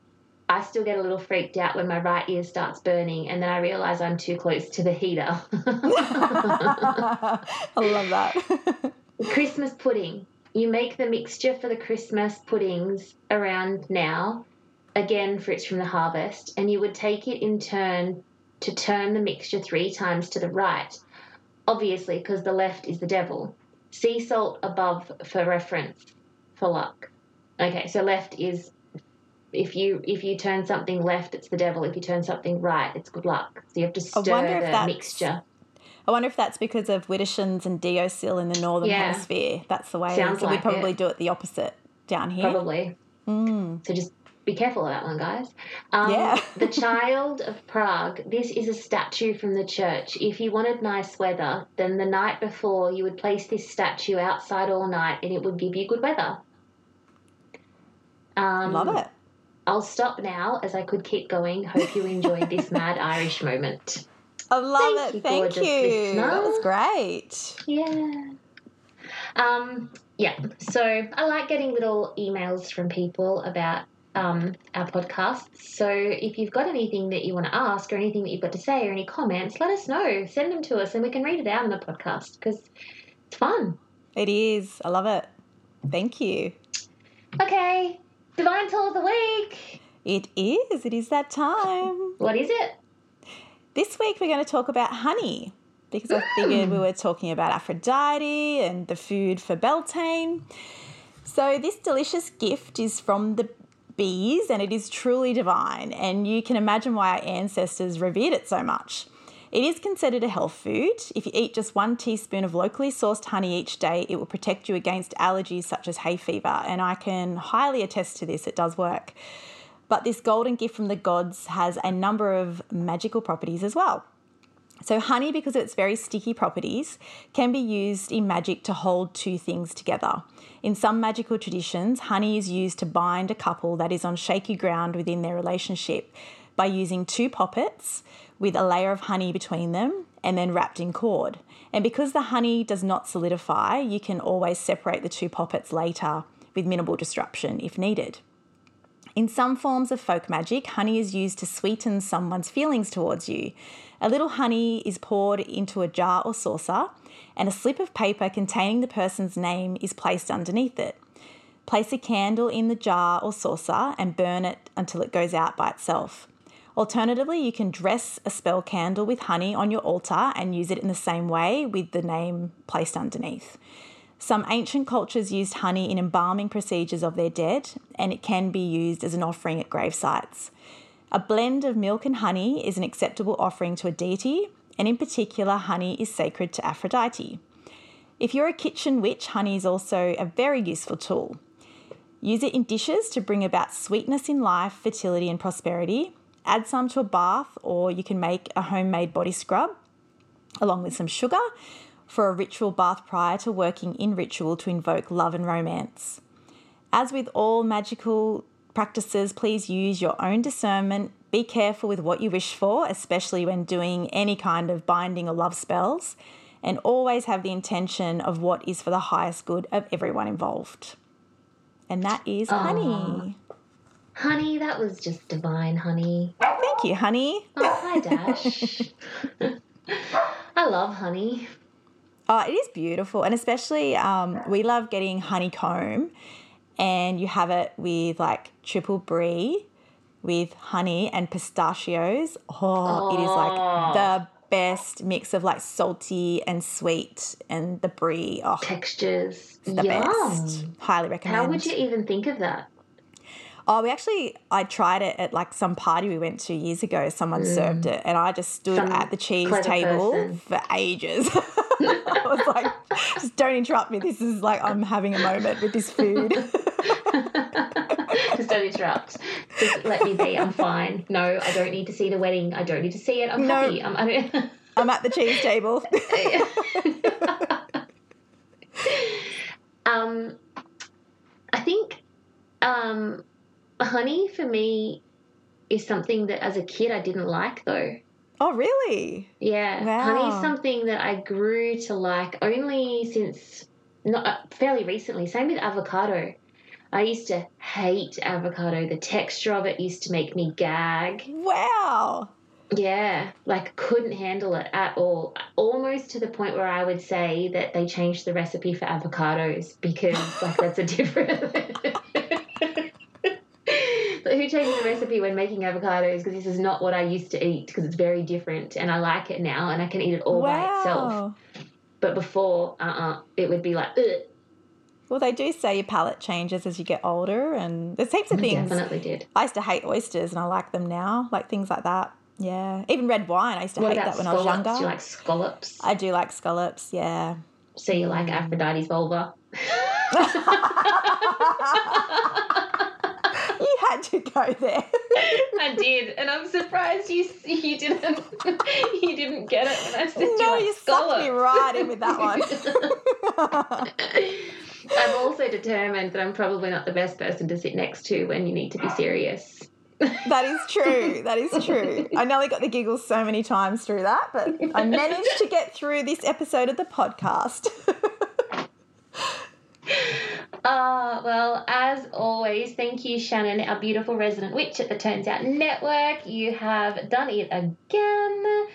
I still get a little freaked out when my right ear starts burning and then I realize I'm too close to the heater. *laughs* I love that. *laughs* Christmas pudding. You make the mixture for the Christmas puddings around now, again, fruits from the harvest, and you would take it in turn to turn the mixture three times to the right, obviously, because the left is the devil. Sea salt above for reference for luck. Okay, so left is if you if you turn something left, it's the devil. If you turn something right, it's good luck. So you have to stir the mixture. I wonder if that's because of Widdershins and Deosil in the northern Yeah. hemisphere. That's the way. Sounds so like we probably it. do it the opposite down here. Probably. Mm. So just be careful of that one, guys. Um, Yeah. the *laughs* Child of Prague. This is a statue from the church. If you wanted nice weather, then the night before you would place this statue outside all night, and it would give you good weather. Um, Love it. I'll stop now, as I could keep going. Hope you enjoyed this *laughs* mad Irish moment. I love Thank it. you, Thank you. listener. That was great. Yeah. Um, yeah. So I like getting little emails from people about um, our podcasts. So if you've got anything that you want to ask or anything that you've got to say or any comments, let us know. Send them to us and we can read it out on the podcast because it's fun. It is. I love it. Thank you. Okay. Divine Tool of the Week. It is. It is that time. What is it? This week we're going to talk about honey because I figured we mm. were talking about Aphrodite and the food for Beltane. So this delicious gift is from the bees and it is truly divine and you can imagine why our ancestors revered it so much. It is considered a health food. If you eat just one teaspoon of locally sourced honey each day, it will protect you against allergies such as hay fever. And I can highly attest to this, it does work. But this golden gift from the gods has a number of magical properties as well. So, honey, because of its very sticky properties, can be used in magic to hold two things together. In some magical traditions, honey is used to bind a couple that is on shaky ground within their relationship by using two poppets with a layer of honey between them and then wrapped in cord. And because the honey does not solidify, you can always separate the two poppets later with minimal disruption if needed. In some forms of folk magic, honey is used to sweeten someone's feelings towards you. A little honey is poured into a jar or saucer, and a slip of paper containing the person's name is placed underneath it. Place a candle in the jar or saucer and burn it until it goes out by itself. Alternatively, you can dress a spell candle with honey on your altar and use it in the same way with the name placed underneath. Some ancient cultures used honey in embalming procedures of their dead, and it can be used as an offering at grave sites. A blend of milk and honey is an acceptable offering to a deity, and in particular, honey is sacred to Aphrodite. If you're a kitchen witch, honey is also a very useful tool. Use it in dishes to bring about sweetness in life, fertility, and prosperity. Add some to a bath, or you can make a homemade body scrub along with some sugar for a ritual bath prior to working in ritual to invoke love and romance. As with all magical practices, please use your own discernment. Be careful with what you wish for, especially when doing any kind of binding or love spells, and always have the intention of what is for the highest good of everyone involved. And that is honey. Honey, that was just divine, honey. Thank you, honey. Oh, hi, Dash. *laughs* *laughs* I love honey. Oh, it is beautiful, and especially um, we love getting honeycomb, and you have it with like triple brie, with honey and pistachios. Oh, it is like the best mix of like salty and sweet, and the brie. Oh, Textures. the Yum. best. Highly recommend. How would you even think of that? Oh, we actually, I tried it at like some party we went to years ago. Someone served it, and I just stood Some at the cheese table person. for ages. *laughs* I was *laughs* like, just don't interrupt me. This is like, I'm having a moment with this food. Just don't interrupt. Just let me be. I'm fine. No, I don't need to see the wedding. I don't need to see it. I'm No. happy. I'm, I *laughs* I'm at the cheese table. um, I think um, honey for me is something that as a kid I didn't like though. oh, really? Yeah, Wow. honey's something that I grew to like only since not uh, fairly recently. Same with avocado. I used to hate avocado. The texture of it used to make me gag. Wow. Yeah, like couldn't handle it at all. Almost to the point where I would say that they changed the recipe for avocados because like that's a *laughs* different. But who changed the recipe when making avocados? Because this is not what I used to eat because it's very different and I like it now and I can eat it all by itself. But before, uh, uh it would be like, Ugh. Well, they do say your palate changes as you get older, and there's heaps of I things. definitely did. I used to hate oysters, and I like them now, like things like that. Yeah, even red wine. I used to What hate that when I was younger. Do you like scallops? I do like scallops. Yeah. So you like Aphrodite's vulva? *laughs* *laughs* you had to go there. I did, and I'm surprised you you didn't *laughs* you didn't get it when I said you no, like you sucked me right in with that one. *laughs* I'm also determined that I'm probably not the best person to sit next to when you need to be serious. that is true. *laughs* That is true. I nearly got the giggles so many times through that, but I managed to get through this episode of the podcast. Uh, well, as always, thank you, Shannon, our beautiful resident witch at the Turns Out Network. You have done it again.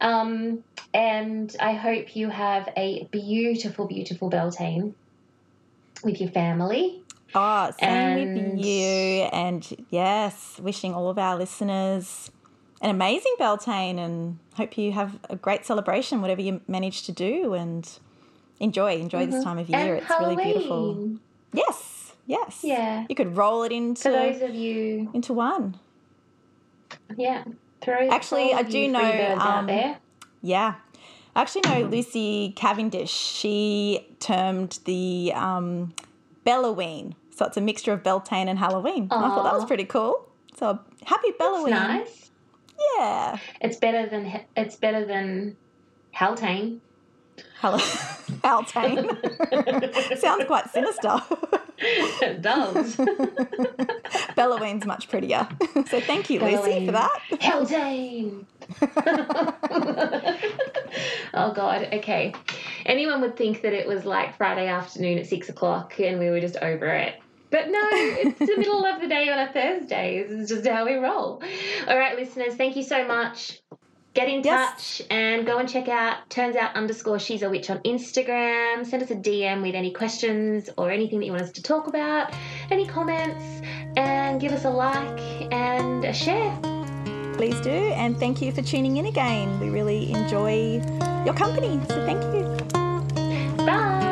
Um, and I hope you have a beautiful, beautiful Beltane with your family. Oh, same And- with you. And yes, wishing all of our listeners an amazing Beltane and hope you have a great celebration, whatever you manage to do, and enjoy, enjoy this time of year. Mm-hmm. and it's Halloween. really beautiful. Yes, yes. Yeah. You could roll it into For those of you, into one. yeah, throw Actually, I do know, um, there. Yeah. I actually know Lucy Cavendish. She termed the um, Belloween. So it's a mixture of Beltane and Halloween. And I thought that was pretty cool. So happy That's Belloween. nice. Yeah. It's better than it's better than Haltane. Hello. *laughs* Altane. *laughs* Sounds quite sinister. it does. *laughs* Belloween's much prettier. so thank you, Lucy, for that. Haldane. oh God. Okay. Anyone would think that it was like Friday afternoon at six o'clock and we were just over it. But no, it's the middle of the day on a Thursday. This is just how we roll. All right, listeners, thank you so much. Get in Yes. touch and go and check out turns out underscore she's a witch on Instagram. Send us a DM with any questions or anything that you want us to talk about, any comments, and give us a like and a share. Please do. And thank you for tuning in again. We really enjoy your company. So thank you. Bye.